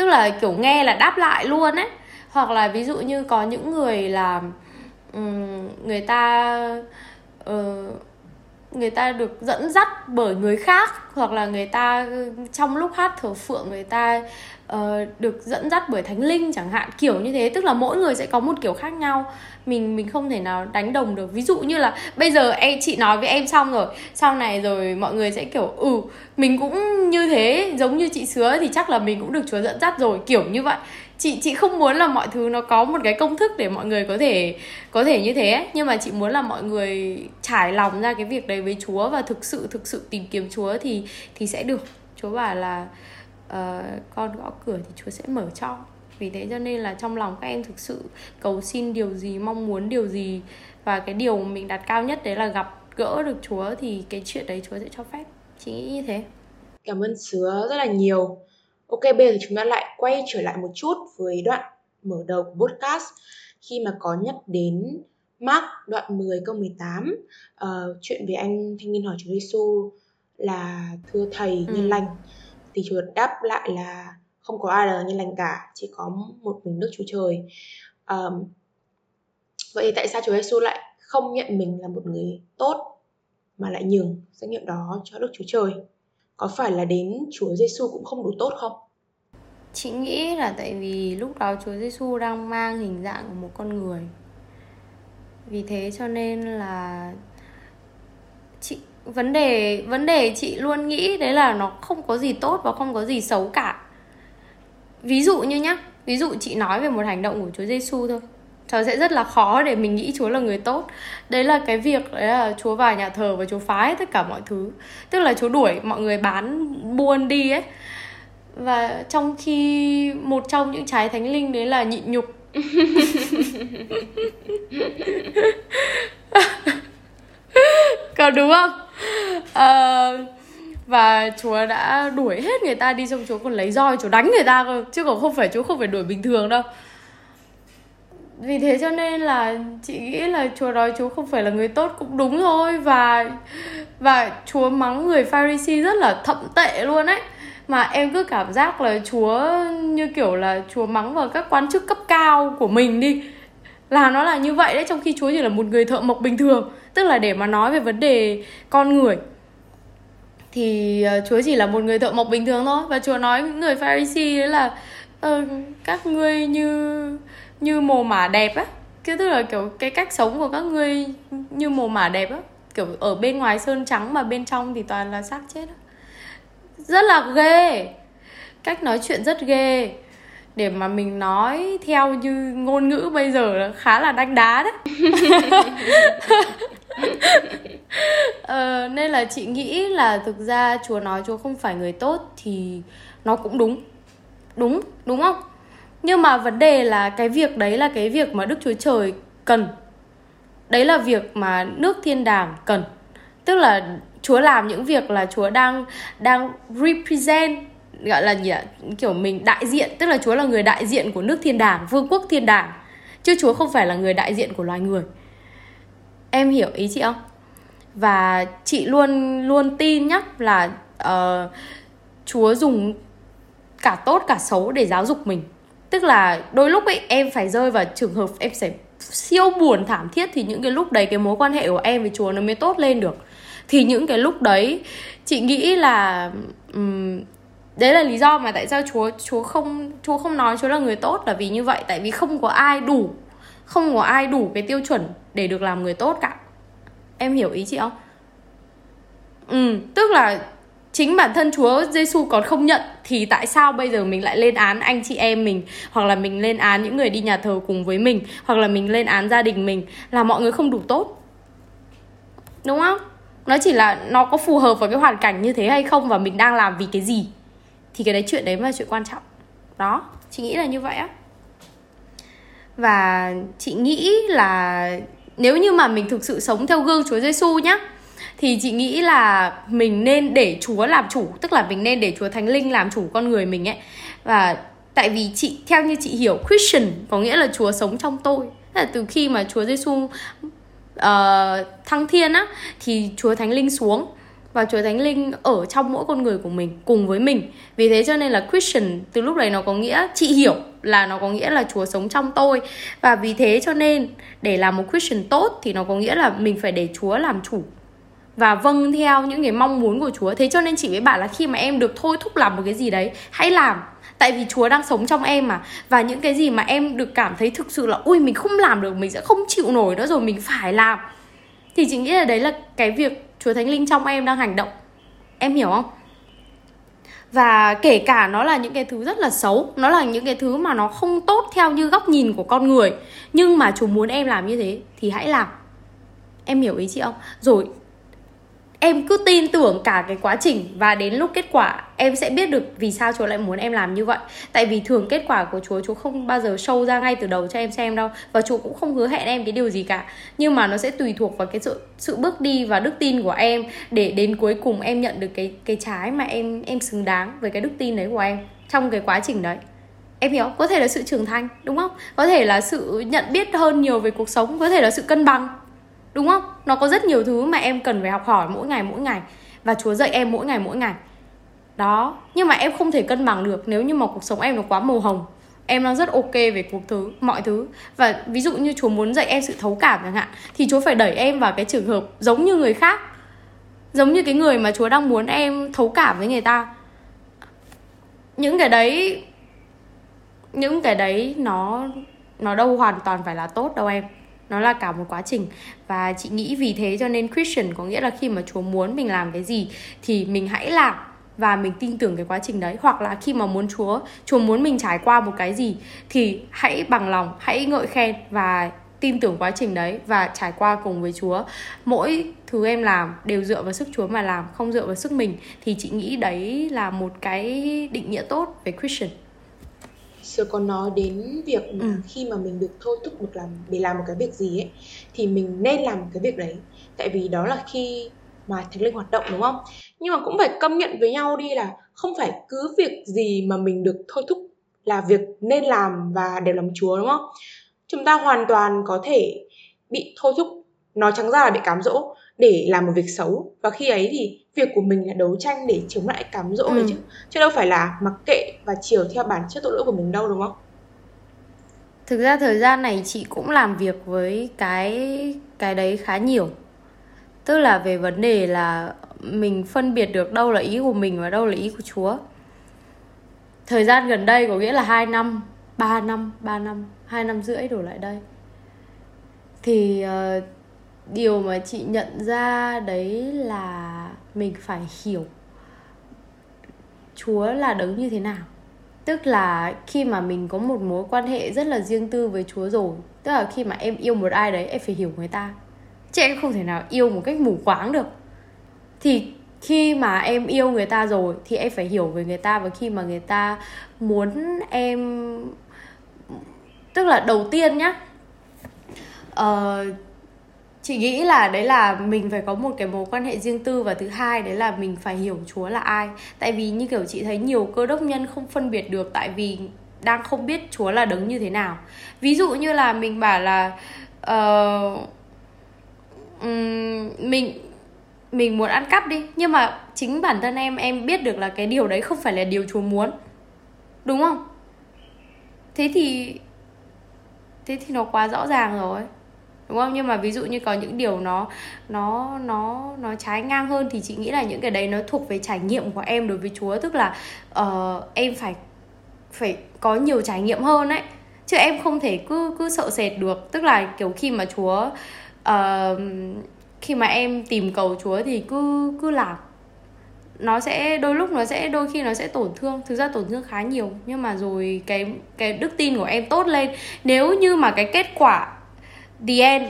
tức là kiểu nghe là đáp lại luôn ấy. Hoặc là ví dụ như có những người là um, người ta uh, người ta được dẫn dắt bởi người khác hoặc là người ta trong lúc hát thở phượng người ta uh, được dẫn dắt bởi thánh linh chẳng hạn kiểu như thế. Tức là mỗi người sẽ có một kiểu khác nhau. Mình mình không thể nào đánh đồng được. Ví dụ như là bây giờ em chị nói với em xong rồi. Sau này rồi mọi người sẽ kiểu ừ mình cũng như thế. Giống như chị sứa thì chắc là mình cũng được chúa dẫn dắt rồi. Kiểu như vậy. Chị chị không muốn là mọi thứ nó có một cái công thức để mọi người có thể có thể như thế nhưng mà chị muốn là mọi người trải lòng ra cái việc đấy với Chúa và thực sự thực sự tìm kiếm Chúa thì thì sẽ được. Chúa bảo là uh, con gõ cửa thì Chúa sẽ mở cho. Vì thế cho nên là trong lòng các em thực sự cầu xin điều gì mong muốn điều gì. Và cái điều mình đặt cao nhất đấy là gặp gỡ được Chúa thì cái chuyện đấy Chúa sẽ cho phép. Chị nghĩ như thế. Cảm ơn Sứa rất là nhiều. Ok, bây giờ chúng ta lại quay trở lại một chút với đoạn mở đầu của podcast. Khi mà có nhắc đến Mark đoạn 10 câu 18 uh, ờ, chuyện về anh thanh niên hỏi Chúa Giêsu là thưa thầy ừ. nhân lành thì Chúa đáp lại là không có ai là nhân lành cả chỉ có một mình Đức Chúa Trời um, vậy thì tại sao Chúa Giêsu lại không nhận mình là một người tốt mà lại nhường danh hiệu đó cho Đức Chúa Trời có phải là đến Chúa Giêsu cũng không đủ tốt không? Chị nghĩ là tại vì lúc đó Chúa Giêsu đang mang hình dạng của một con người. Vì thế cho nên là chị vấn đề vấn đề chị luôn nghĩ đấy là nó không có gì tốt và không có gì xấu cả. Ví dụ như nhá, ví dụ chị nói về một hành động của Chúa Giêsu thôi Trời sẽ rất là khó để mình nghĩ Chúa là người tốt Đấy là cái việc đấy là Chúa vào nhà thờ và Chúa phá tất cả mọi thứ Tức là Chúa đuổi mọi người bán buôn đi ấy Và trong khi một trong những trái thánh linh đấy là nhịn nhục Còn đúng không? Uh, và chúa đã đuổi hết người ta đi xong chúa còn lấy roi chúa đánh người ta cơ. Chứ còn không phải chúa không phải đuổi bình thường đâu. Vì thế cho nên là chị nghĩ là chúa nói chúa không phải là người tốt cũng đúng thôi. Và và chúa mắng người pharisee rất là thậm tệ luôn ấy. Mà em cứ cảm giác là chúa như kiểu là chúa mắng vào các quan chức cấp cao của mình đi. Là nó là như vậy đấy trong khi chúa chỉ là một người thợ mộc bình thường tức là để mà nói về vấn đề con người. Thì uh, chúa chỉ là một người thợ mộc bình thường thôi. Và chúa nói những người pharisee đấy là uh, các ngươi như như mồ mả đẹp á. Cái tức là kiểu cái cách sống của các ngươi như mồ mả đẹp á. Kiểu ở bên ngoài sơn trắng mà bên trong thì toàn là xác chết á. Rất là ghê. Cách nói chuyện rất ghê. Để mà mình nói theo như ngôn ngữ bây giờ là khá là đanh đá đấy ờ, nên là chị nghĩ là thực ra chúa nói chúa không phải người tốt thì nó cũng đúng. Đúng đúng không? Nhưng mà vấn đề là cái việc đấy là cái việc mà đức chúa trời cần. Đấy là việc mà nước thiên đàng cần. Tức là chúa làm những việc là chúa đang đang represent gọi là gì ạ? Kiểu mình đại diện tức là chúa là người đại diện của nước thiên đàng vương quốc thiên đàng. Chứ chúa không phải là người đại diện của loài người em hiểu ý chị không? Và chị luôn luôn tin nhá là uh, chúa dùng cả tốt cả xấu để giáo dục mình. Tức là đôi lúc ấy em phải rơi vào trường hợp em sẽ siêu buồn thảm thiết thì những cái lúc đấy cái mối quan hệ của em với chúa nó mới tốt lên được. Thì những cái lúc đấy chị nghĩ là um, đấy là lý do mà tại sao chúa chúa không chúa không nói chúa là người tốt là vì như vậy. Tại vì không có ai đủ không có ai đủ cái tiêu chuẩn để được làm người tốt cả. Em hiểu ý chị không? Ừ tức là chính bản thân Chúa Giêsu còn không nhận thì tại sao bây giờ mình lại lên án anh chị em mình? Hoặc là mình lên án những người đi nhà thờ cùng với mình? Hoặc là mình lên án gia đình mình? Là mọi người không đủ tốt. Đúng không? Nó chỉ là nó có phù hợp với cái hoàn cảnh như thế hay không và mình đang làm vì cái gì? Thì cái đấy chuyện đấy mới là chuyện quan trọng. Đó, chị nghĩ là như vậy á và chị nghĩ là nếu như mà mình thực sự sống theo gương Chúa Giêsu nhá thì chị nghĩ là mình nên để Chúa làm chủ, tức là mình nên để Chúa Thánh Linh làm chủ con người mình ấy. Và tại vì chị theo như chị hiểu Christian có nghĩa là Chúa sống trong tôi. Tức là từ khi mà Chúa Giêsu uh, ờ, thăng thiên á thì Chúa Thánh Linh xuống và Chúa Thánh Linh ở trong mỗi con người của mình cùng với mình. Vì thế cho nên là Christian từ lúc đấy nó có nghĩa chị hiểu là nó có nghĩa là Chúa sống trong tôi và vì thế cho nên để làm một Christian tốt thì nó có nghĩa là mình phải để Chúa làm chủ và vâng theo những cái mong muốn của Chúa. Thế cho nên chị mới bảo là khi mà em được thôi thúc làm một cái gì đấy, hãy làm. Tại vì Chúa đang sống trong em mà Và những cái gì mà em được cảm thấy thực sự là Ui mình không làm được, mình sẽ không chịu nổi nữa rồi Mình phải làm Thì chị nghĩ là đấy là cái việc Chúa Thánh Linh trong em đang hành động Em hiểu không? Và kể cả nó là những cái thứ rất là xấu, Nó là những cái thứ mà nó không tốt theo như góc nhìn của con người, Nhưng mà Chúa muốn em làm như thế Thì hãy làm Em hiểu ý chị không? Rồi em cứ tin tưởng cả cái quá trình và đến lúc kết quả, em sẽ biết được vì sao Chúa lại muốn em làm như vậy. Tại vì thường kết quả của Chúa Chúa không bao giờ show ra ngay từ đầu cho em xem đâu và Chúa cũng không hứa hẹn em cái điều gì cả. Nhưng mà nó sẽ tùy thuộc vào cái sự sự bước đi và đức tin của em để đến cuối cùng em nhận được cái cái trái mà em em xứng đáng với cái đức tin đấy của em trong cái quá trình đấy em hiểu có thể là sự trưởng thành, đúng không có thể là sự nhận biết hơn nhiều về cuộc sống, có thể là sự cân bằng đúng không? Nó có rất nhiều thứ mà em cần phải học hỏi mỗi ngày mỗi ngày. Và chúa dạy em mỗi ngày mỗi ngày. Đó. Nhưng mà em không thể cân bằng được nếu như mà cuộc sống em nó quá màu hồng. Em đang rất ok về cuộc thứ, mọi thứ. Và ví dụ như chúa muốn dạy em sự thấu cảm chẳng hạn, thì chúa phải đẩy em vào cái trường hợp giống như người khác. Giống như cái người mà chúa đang muốn em thấu cảm với người ta. Những cái đấy, những cái đấy nó nó đâu hoàn toàn phải là tốt đâu em nó là cả một quá trình. Và chị nghĩ vì thế cho nên Christian có nghĩa là khi mà Chúa muốn mình làm cái gì thì mình hãy làm và mình tin tưởng cái quá trình đấy. Hoặc là khi mà muốn Chúa Chúa muốn mình trải qua một cái gì thì hãy bằng lòng, hãy ngợi khen và tin tưởng quá trình đấy và trải qua cùng với Chúa. Mỗi thứ em làm đều dựa vào sức Chúa mà làm, không dựa vào sức mình. Thì chị nghĩ đấy là một cái định nghĩa tốt về Christian. Sơ có nói đến việc mà ừ. khi mà mình được thôi thúc được làm để làm một cái việc gì ấy thì mình nên làm cái việc đấy. Tại vì đó là khi mà thánh linh hoạt động đúng không? Nhưng mà cũng phải công nhận với nhau đi là không phải cứ việc gì mà mình được thôi thúc là việc nên làm và đều làm chúa đúng không? Chúng ta hoàn toàn có thể bị thôi thúc nói trắng ra là bị cám dỗ để làm một việc xấu. Và khi ấy thì việc của mình là đấu tranh để chống lại cám dỗ ừ. đấy chứ chứ đâu phải là mặc kệ và chiều theo bản chất tội lỗi của mình đâu đúng không? Thực ra thời gian này chị cũng làm việc với cái cái đấy khá nhiều. Tức là về vấn đề là mình phân biệt được đâu là ý của mình và đâu là ý của Chúa. Thời gian gần đây có nghĩa là 2 năm 3 năm 3 năm 2 năm rưỡi đổ lại đây. Thì uh, điều mà chị nhận ra đấy là mình phải hiểu chúa là đấng như thế nào. Tức là khi mà mình có một mối quan hệ rất là riêng tư với chúa rồi tức là khi mà em yêu một ai đấy em phải hiểu người ta. Chứ em không thể nào yêu một cách mù quáng được. Thì khi mà em yêu người ta rồi thì em phải hiểu về người ta và khi mà người ta muốn em tức là đầu tiên nhá uh, chị nghĩ là đấy là mình phải có một cái mối quan hệ riêng tư và thứ hai đấy là mình phải hiểu chúa là ai. Tại vì như kiểu chị thấy nhiều cơ đốc nhân không phân biệt được tại vì đang không biết chúa là đấng như thế nào. Ví dụ như là mình bảo là uh, um, mình mình muốn ăn cắp đi nhưng mà chính bản thân em em biết được là cái điều đấy không phải là điều chúa muốn. Đúng không? Thế thì thế thì nó quá rõ ràng rồi đúng không? Nhưng mà ví dụ như có những điều nó nó nó nó trái ngang hơn thì chị nghĩ là những cái đấy nó thuộc về trải nghiệm của em đối với Chúa. Tức là uh, em phải phải có nhiều trải nghiệm hơn ấy. Chứ em không thể cứ cứ sợ sệt được. Tức là kiểu khi mà Chúa uh, khi mà em tìm cầu Chúa thì cứ cứ làm nó sẽ đôi lúc nó sẽ đôi khi nó sẽ tổn thương. Thực ra tổn thương khá nhiều. Nhưng mà rồi cái cái đức tin của em tốt lên. Nếu như mà cái kết quả the end.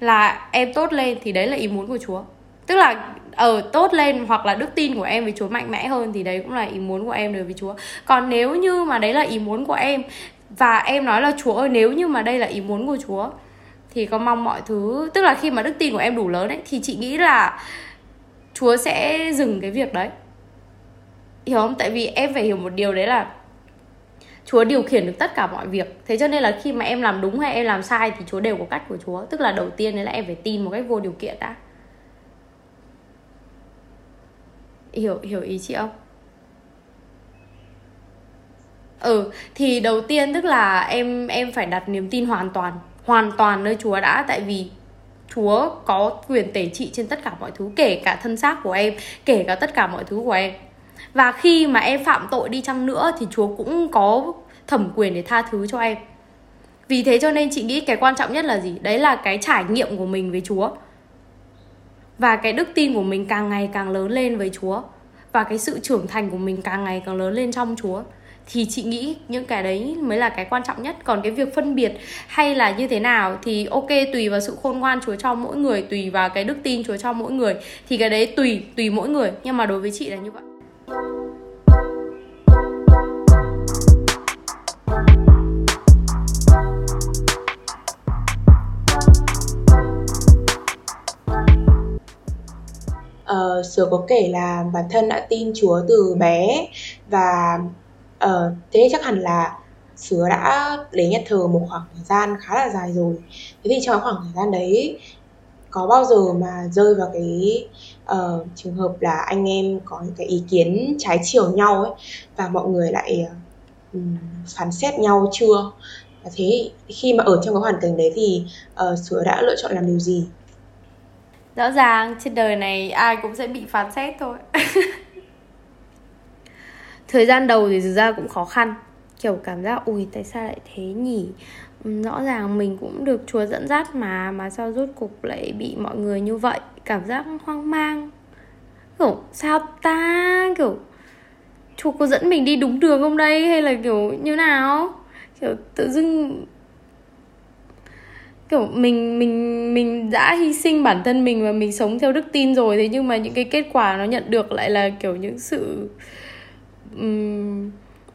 Là em tốt lên thì đấy là ý muốn của Chúa. Tức là ở tốt lên hoặc là đức tin của em với Chúa mạnh mẽ hơn thì đấy cũng là ý muốn của em đối với Chúa. Còn nếu như mà đấy là ý muốn của em, và em nói là Chúa ơi, nếu như mà đây là ý muốn của Chúa, thì có mong mọi thứ tức là khi mà đức tin của em đủ lớn ấy, thì chị nghĩ là Chúa sẽ dừng cái việc đấy. Hiểu không? Tại vì em phải hiểu một điều đấy là Chúa điều khiển được tất cả mọi việc. Thế cho nên là khi mà em làm đúng hay em làm sai Thì Chúa đều có cách của Chúa. Tức là đầu tiên đấy là em phải tin một cách vô điều kiện đã. Hiểu hiểu ý chị không? Ừ, thì đầu tiên tức là em em phải đặt niềm tin hoàn toàn Hoàn toàn nơi Chúa đã. Tại vì Chúa có quyền tể trị trên tất cả mọi thứ Kể cả thân xác của em Kể cả tất cả mọi thứ của em và khi mà em phạm tội đi chăng nữa thì Chúa cũng có thẩm quyền để tha thứ cho em. Vì thế cho nên chị nghĩ cái quan trọng nhất là gì? Đấy là cái trải nghiệm của mình với chúa. Và cái đức tin của mình càng ngày càng lớn lên với chúa. Và cái sự trưởng thành của mình càng ngày càng lớn lên trong chúa. Thì chị nghĩ những cái đấy mới là cái quan trọng nhất. Còn cái việc phân biệt hay là như thế nào thì ok, tùy vào sự khôn ngoan chúa cho mỗi người, tùy vào cái đức tin chúa cho mỗi người. Thì cái đấy tùy tùy mỗi người. Nhưng mà đối với chị là như vậy uh, Sứa có kể là bản thân đã tin Chúa từ bé và uh, thế chắc hẳn là Sứa đã đến nhà thờ một khoảng thời gian khá là dài rồi. Thế thì trong khoảng thời gian đấy có bao giờ mà rơi vào cái uh, trường hợp là anh em có những cái ý kiến trái chiều nhau ấy và mọi người lại uh, phán xét nhau chưa? Thế khi mà ở trong cái hoàn cảnh đấy thì uh, sứa đã lựa chọn làm điều gì? Rõ ràng trên đời này ai cũng sẽ bị phán xét thôi. Thời gian đầu thì thực ra cũng khó khăn. Kiểu cảm giác ui tại sao lại thế nhỉ? Rõ ràng mình cũng được chúa dẫn dắt mà mà sao rốt cục lại bị mọi người như vậy? Cảm giác hoang mang. Kiểu sao ta? Kiểu chú có dẫn mình đi đúng đường không đây? Hay là kiểu như nào? Kiểu tự dưng kiểu mình mình mình đã hy sinh bản thân mình và mình sống theo đức tin rồi thế nhưng mà những cái kết quả nó nhận được lại là kiểu những sự um,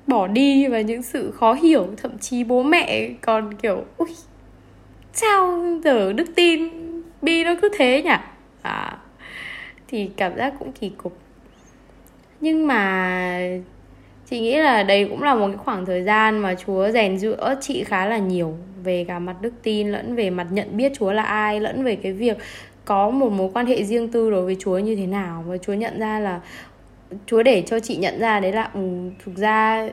bỏ đi và những sự khó hiểu. Thậm chí bố mẹ còn kiểu ui sao giờ đức tin bi nó cứ thế nhỉ? À, thì cảm giác cũng kỳ cục. Nhưng mà chị nghĩ là đây cũng là một cái khoảng thời gian mà chúa rèn giữa chị khá là nhiều về cả mặt đức tin lẫn về mặt nhận biết chúa là ai lẫn về cái việc có một mối quan hệ riêng tư đối với chúa như thế nào. Và chúa nhận ra là chúa để cho chị nhận ra đấy là um, thực ra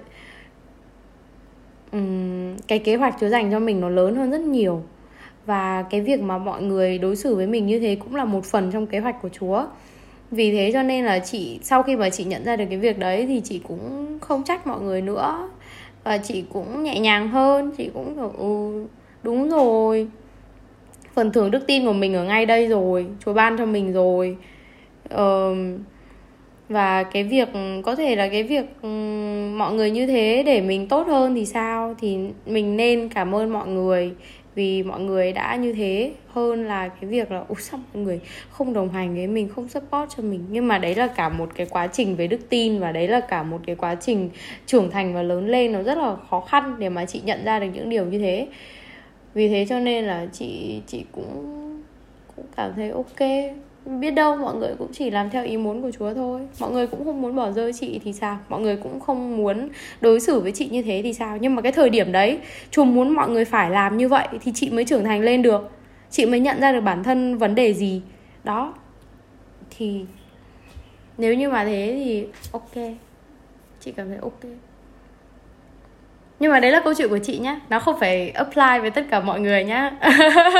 um, cái kế hoạch chúa dành cho mình nó lớn hơn rất nhiều và cái việc mà mọi người đối xử với mình như thế cũng là một phần trong kế hoạch của chúa. Vì thế cho nên là chị sau khi mà chị nhận ra được cái việc đấy thì chị cũng không trách mọi người nữa. Và chị cũng nhẹ nhàng hơn chị cũng kiểu ừ đúng rồi. Phần thưởng đức tin của mình ở ngay đây rồi chúa ban cho mình rồi. Ờ, và cái việc có thể là cái việc ừ, mọi người như thế để mình tốt hơn thì sao? Thì mình nên cảm ơn mọi người vì mọi người đã như thế, hơn là cái việc là, ủa, sao mọi người không đồng hành với mình, không support cho mình? Nhưng mà đấy là cả một cái quá trình về đức tin và đấy là cả một cái quá trình trưởng thành và lớn lên nó rất là khó khăn để mà chị nhận ra được những điều như thế. Vì thế cho nên là chị chị cũng cũng cảm thấy ok biết đâu mọi người cũng chỉ làm theo ý muốn của Chúa thôi. Mọi người cũng không muốn bỏ rơi chị thì sao? Mọi người cũng không muốn đối xử với chị như thế thì sao? Nhưng mà cái thời điểm đấy, Chúa muốn mọi người phải làm như vậy thì chị mới trưởng thành lên được. Chị mới nhận ra được bản thân vấn đề gì. Đó. Thì nếu như mà thế thì ok. Chị cảm thấy ok nhưng mà đấy là câu chuyện của chị nhá. Nó không phải apply với tất cả mọi người nhá.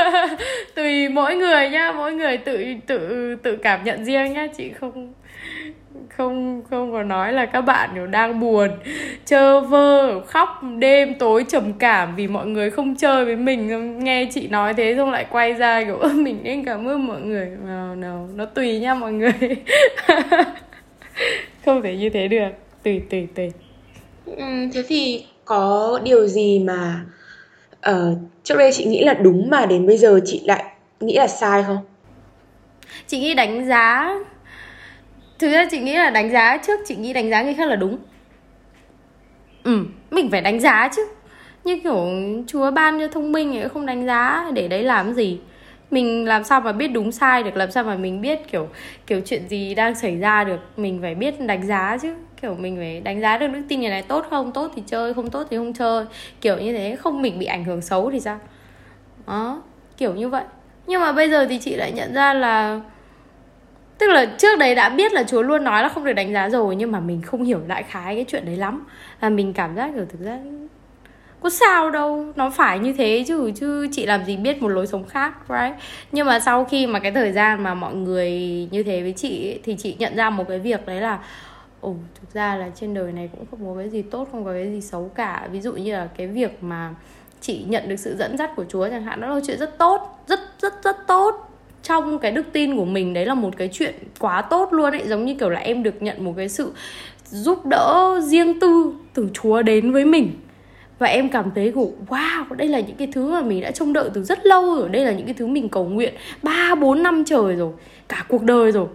Tùy mỗi người nhá. Mỗi người tự tự tự cảm nhận riêng nhá. Chị không không không có nói là các bạn đều đang buồn chơ vơ khóc đêm tối trầm cảm vì mọi người không chơi với mình. Nghe chị nói thế xong lại quay ra kiểu mình nên cảm ơn mọi người. No, no, nó tùy nha mọi người. Không thể như thế được. Tùy tùy tùy. Ừ, thế thì có điều gì mà uh, trước đây chị nghĩ là đúng mà đến bây giờ chị lại nghĩ là sai không? Chị nghĩ đánh giá thực ra chị nghĩ là đánh giá trước chị nghĩ đánh giá người khác là đúng. Ừ mình phải đánh giá chứ. Như kiểu chúa ban cho thông minh ấy không đánh giá để đấy làm gì? Mình làm sao mà biết đúng sai được làm sao mà mình biết kiểu kiểu chuyện gì đang xảy ra được? Mình phải biết đánh giá chứ kiểu mình phải đánh giá được đức tin người này tốt không, tốt thì chơi, không tốt thì không chơi. Kiểu như thế, không mình bị ảnh hưởng xấu thì sao? Đó, kiểu như vậy. Nhưng mà bây giờ thì chị lại nhận ra là, tức là trước đấy đã biết là chúa luôn nói là không được đánh giá rồi, nhưng mà mình không hiểu đại khái cái chuyện đấy lắm. Là mình cảm giác kiểu thực ra có sao đâu, nó phải như thế chứ chứ chị làm gì biết một lối sống khác, right? Nhưng mà sau khi mà cái thời gian mà mọi người như thế với chị thì chị nhận ra một cái việc đấy là ồ, thực ra là trên đời này cũng không có cái gì tốt, không có cái gì xấu cả. Ví dụ như là cái việc mà chị nhận được sự dẫn dắt của Chúa chẳng hạn, đó là chuyện rất tốt, rất rất rất tốt. Trong cái đức tin của mình, đấy là một cái chuyện quá tốt luôn ấy. Giống như kiểu là em được nhận một cái sự giúp đỡ riêng tư từ Chúa đến với mình. Và em cảm thấy của wow, đây là những cái thứ mà mình đã trông đợi từ rất lâu rồi. Đây là những cái thứ mình cầu nguyện ba, bốn năm trời rồi, cả cuộc đời rồi.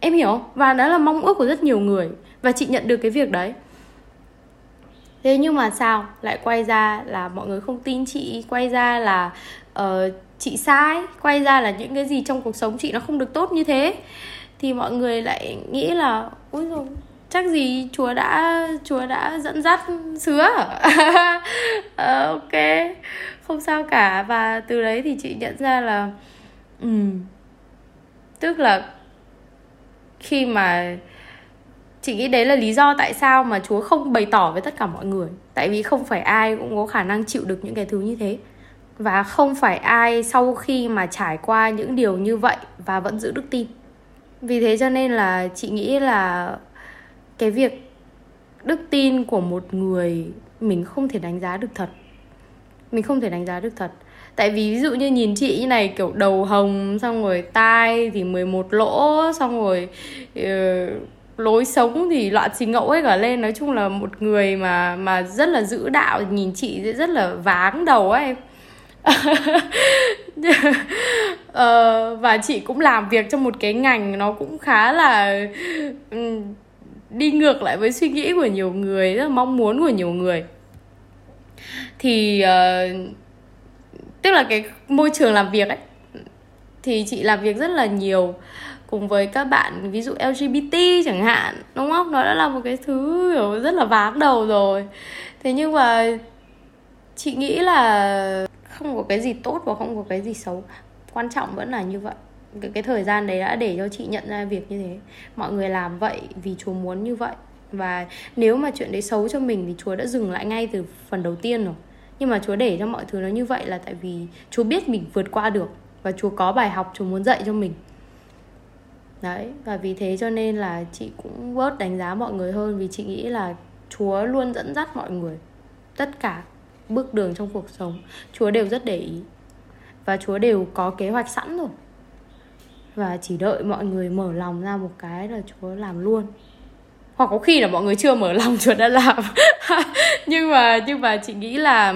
Em hiểu và đó là mong ước của rất nhiều người và chị nhận được cái việc đấy. Thế nhưng mà sao? Lại quay ra là mọi người không tin chị quay ra là uh, chị sai quay ra là những cái gì trong cuộc sống chị nó không được tốt như thế. Thì mọi người lại nghĩ là ôi rồi chắc gì chúa đã chúa đã dẫn dắt sứa. Ờ, ok không sao cả. Và từ đấy thì chị nhận ra là ừ tức là khi mà chị nghĩ đấy là lý do tại sao mà chúa không bày tỏ với tất cả mọi người. Tại vì không phải ai cũng có khả năng chịu được những cái thứ như thế. Và không phải ai sau khi mà trải qua những điều như vậy và vẫn giữ đức tin. Vì thế cho nên là chị nghĩ là cái việc đức tin của một người mình không thể đánh giá được thật. Mình không thể đánh giá được thật. Tại vì ví dụ như nhìn chị như này kiểu đầu hồng xong rồi tai thì 11 lỗ xong rồi uh, lối sống thì loạn xì ngẫu ấy cả lên. Nói chung là một người mà mà rất là giữ đạo nhìn chị rất là váng đầu ấy. Ờ, và chị cũng làm việc trong một cái ngành nó cũng khá là ừ, đi ngược lại với suy nghĩ của nhiều người rất là mong muốn của nhiều người. Thì uh, tức là cái môi trường làm việc ấy thì chị làm việc rất là nhiều cùng với các bạn ví dụ LGBT chẳng hạn đúng không? Nó đã là một cái thứ kiểu rất là váng đầu rồi. Thế nhưng mà chị nghĩ là không có cái gì tốt và không có cái gì xấu. Quan trọng vẫn là như vậy. Cái, cái thời gian đấy đã để cho chị nhận ra việc như thế. Mọi người làm vậy vì chúa muốn như vậy. Và nếu mà chuyện đấy xấu cho mình thì chúa đã dừng lại ngay từ phần đầu tiên rồi. Nhưng mà chúa để cho mọi thứ nó như vậy là tại vì chúa biết mình vượt qua được và chúa có bài học chúa muốn dạy cho mình đấy, và vì thế cho nên là chị cũng bớt đánh giá mọi người hơn vì chị nghĩ là chúa luôn dẫn dắt mọi người. Tất cả bước đường trong cuộc sống, chúa đều rất để ý. Và chúa đều có kế hoạch sẵn rồi. Và chỉ đợi mọi người mở lòng ra một cái là chúa làm luôn. Hoặc có khi là mọi người chưa mở lòng Chúa đã làm. Nhưng mà nhưng mà chị nghĩ là,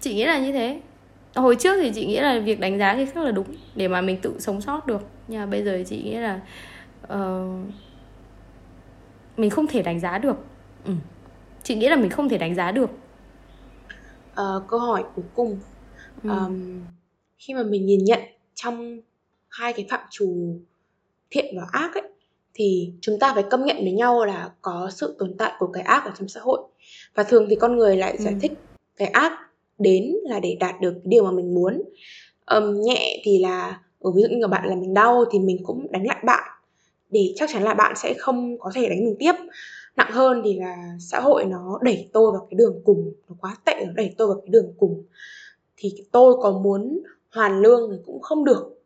chị nghĩ là như thế. Hồi trước thì chị nghĩ là việc đánh giá thì khác là đúng, để mà mình tự sống sót được nhưng mà bây giờ chị nghĩ là uh, mình không thể đánh giá được ừ. chị nghĩ là mình không thể đánh giá được uh, câu hỏi cuối cùng ừ. um, khi mà mình nhìn nhận trong hai cái phạm trù thiện và ác ấy thì chúng ta phải công nhận với nhau là có sự tồn tại của cái ác ở trong xã hội và thường thì con người lại giải ừ. thích cái ác đến là để đạt được điều mà mình muốn um, nhẹ thì là ở ví dụ như là bạn là mình đau thì mình cũng đánh lại bạn để chắc chắn là bạn sẽ không có thể đánh mình tiếp. Nặng hơn thì là xã hội nó đẩy tôi vào cái đường cùng, nó quá tệ, nó đẩy tôi vào cái đường cùng. Thì tôi có muốn hoàn lương thì cũng không được.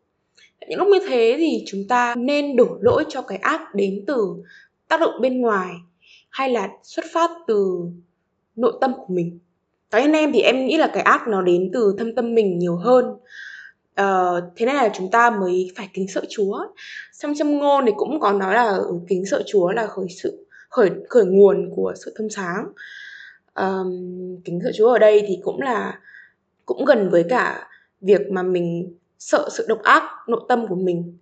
Những lúc như thế thì chúng ta nên đổ lỗi cho cái ác đến từ tác động bên ngoài hay là xuất phát từ nội tâm của mình. Cá nhân em thì em nghĩ là cái ác nó đến từ thâm tâm mình nhiều hơn uh, thế nên là chúng ta mới phải kính sợ chúa. Trong châm ngôn thì cũng có nói là ừ, kính sợ chúa là khởi sự khởi khởi nguồn của sự thâm sáng um, kính sợ chúa ở đây thì cũng là cũng gần với cả việc mà mình sợ sự độc ác nội tâm của mình.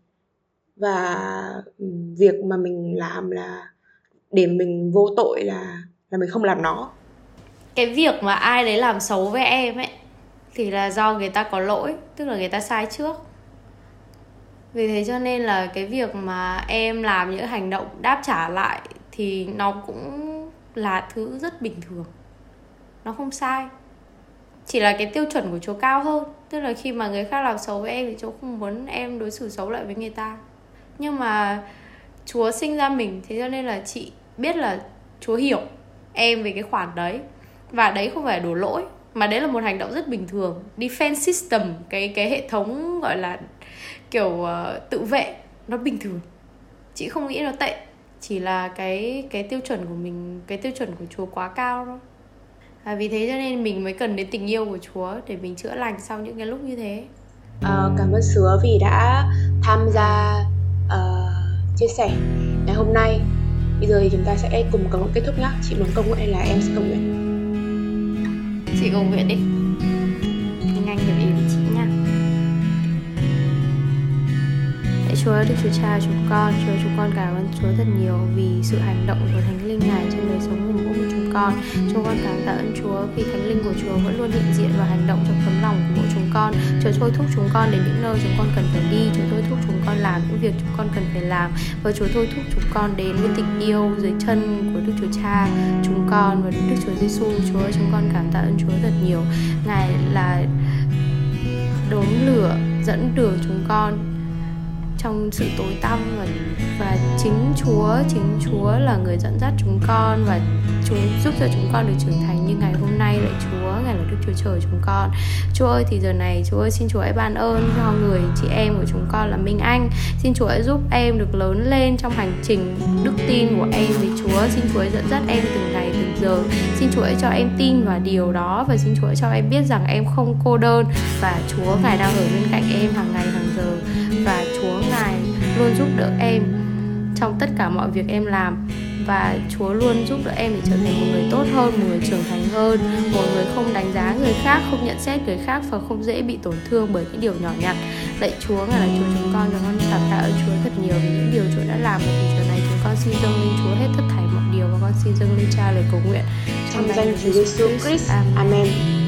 Và ừ, việc mà mình làm là để mình vô tội là là mình không làm nó. Cái việc mà ai đấy làm xấu với em ấy thì là do người ta có lỗi, tức là người ta sai trước. Vì thế cho nên là cái việc mà em làm những hành động đáp trả lại thì nó cũng là thứ rất bình thường. Nó không sai. Chỉ là cái tiêu chuẩn của chúa cao hơn, tức là khi mà người khác làm xấu với em thì chúa không muốn em đối xử xấu lại với người ta. Nhưng mà chúa sinh ra mình, thế cho nên là chị biết là chúa hiểu em về cái khoản đấy. Và đấy không phải đổ lỗi mà đấy là một hành động rất bình thường. Defense system cái cái hệ thống gọi là kiểu uh, tự vệ nó bình thường. Chị không nghĩ nó tệ chỉ là cái cái tiêu chuẩn của mình cái tiêu chuẩn của chúa quá cao thôi. À, vì thế cho nên mình mới cần đến tình yêu của chúa để mình chữa lành sau những cái lúc như thế. À, cảm ơn sứa vì đã tham gia uh, chia sẻ ngày hôm nay. Bây giờ thì chúng ta sẽ cùng cầu nguyện kết thúc nhá. Chị muốn cầu nguyện hay là em sẽ cầu nguyện? Chị cầu nguyện đi. Chúa, Đức Chúa Cha chúng con. Chúa chúng con cảm ơn Chúa thật nhiều vì sự hành động của Thánh Linh ngài trên đời sống của mỗi chúng con. Chúng con cảm tạ ơn Chúa vì Thánh Linh của Chúa vẫn luôn hiện diện và hành động trong tấm lòng của mỗi chúng con. Chúa thôi thúc chúng con đến những nơi chúng con cần phải đi. Chúa thôi thúc chúng con làm những việc chúng con cần phải làm. Và Chúa thôi thúc chúng con đến với tình yêu dưới chân của Đức Chúa Cha, chúng con và Đức Chúa Giêsu Chúa, chúng con cảm tạ ơn Chúa thật nhiều. Ngài là đốm lửa dẫn đường chúng con trong sự tối tăm và và chính Chúa chính Chúa là người dẫn dắt chúng con và Chúa giúp cho chúng con được trưởng thành như ngày hôm nay. Lạy Chúa, ngài là Đức Chúa Trời chúng con. Chúa ơi, thì giờ này Chúa ơi, xin Chúa hãy ban ơn cho người chị em của chúng con là Minh Anh. Xin Chúa hãy giúp em được lớn lên trong hành trình đức tin của em với Chúa. Xin Chúa hãy dẫn dắt em từng ngày, từng giờ. Xin Chúa hãy cho em tin vào điều đó và xin Chúa hãy cho em biết rằng em không cô đơn và Chúa ngài đang ở bên cạnh em hàng ngày, hàng giờ. Và Chúa ngài luôn giúp đỡ em trong tất cả mọi việc em làm và Chúa luôn giúp đỡ em để trở thành một người tốt hơn, một người trưởng thành hơn, một người không đánh giá người khác, không nhận xét người khác và không dễ bị tổn thương bởi những điều nhỏ nhặt. Lạy Chúa ngài là Chúa chúng con, chúng con cảm tạ ơn Chúa thật nhiều vì những điều Chúa đã làm và vì giờ này chúng con xin dâng lên Chúa hết tất thảy mọi điều và con xin dâng lên Cha lời cầu nguyện trong danh Chúa Giêsu Christ. Amen. Amen.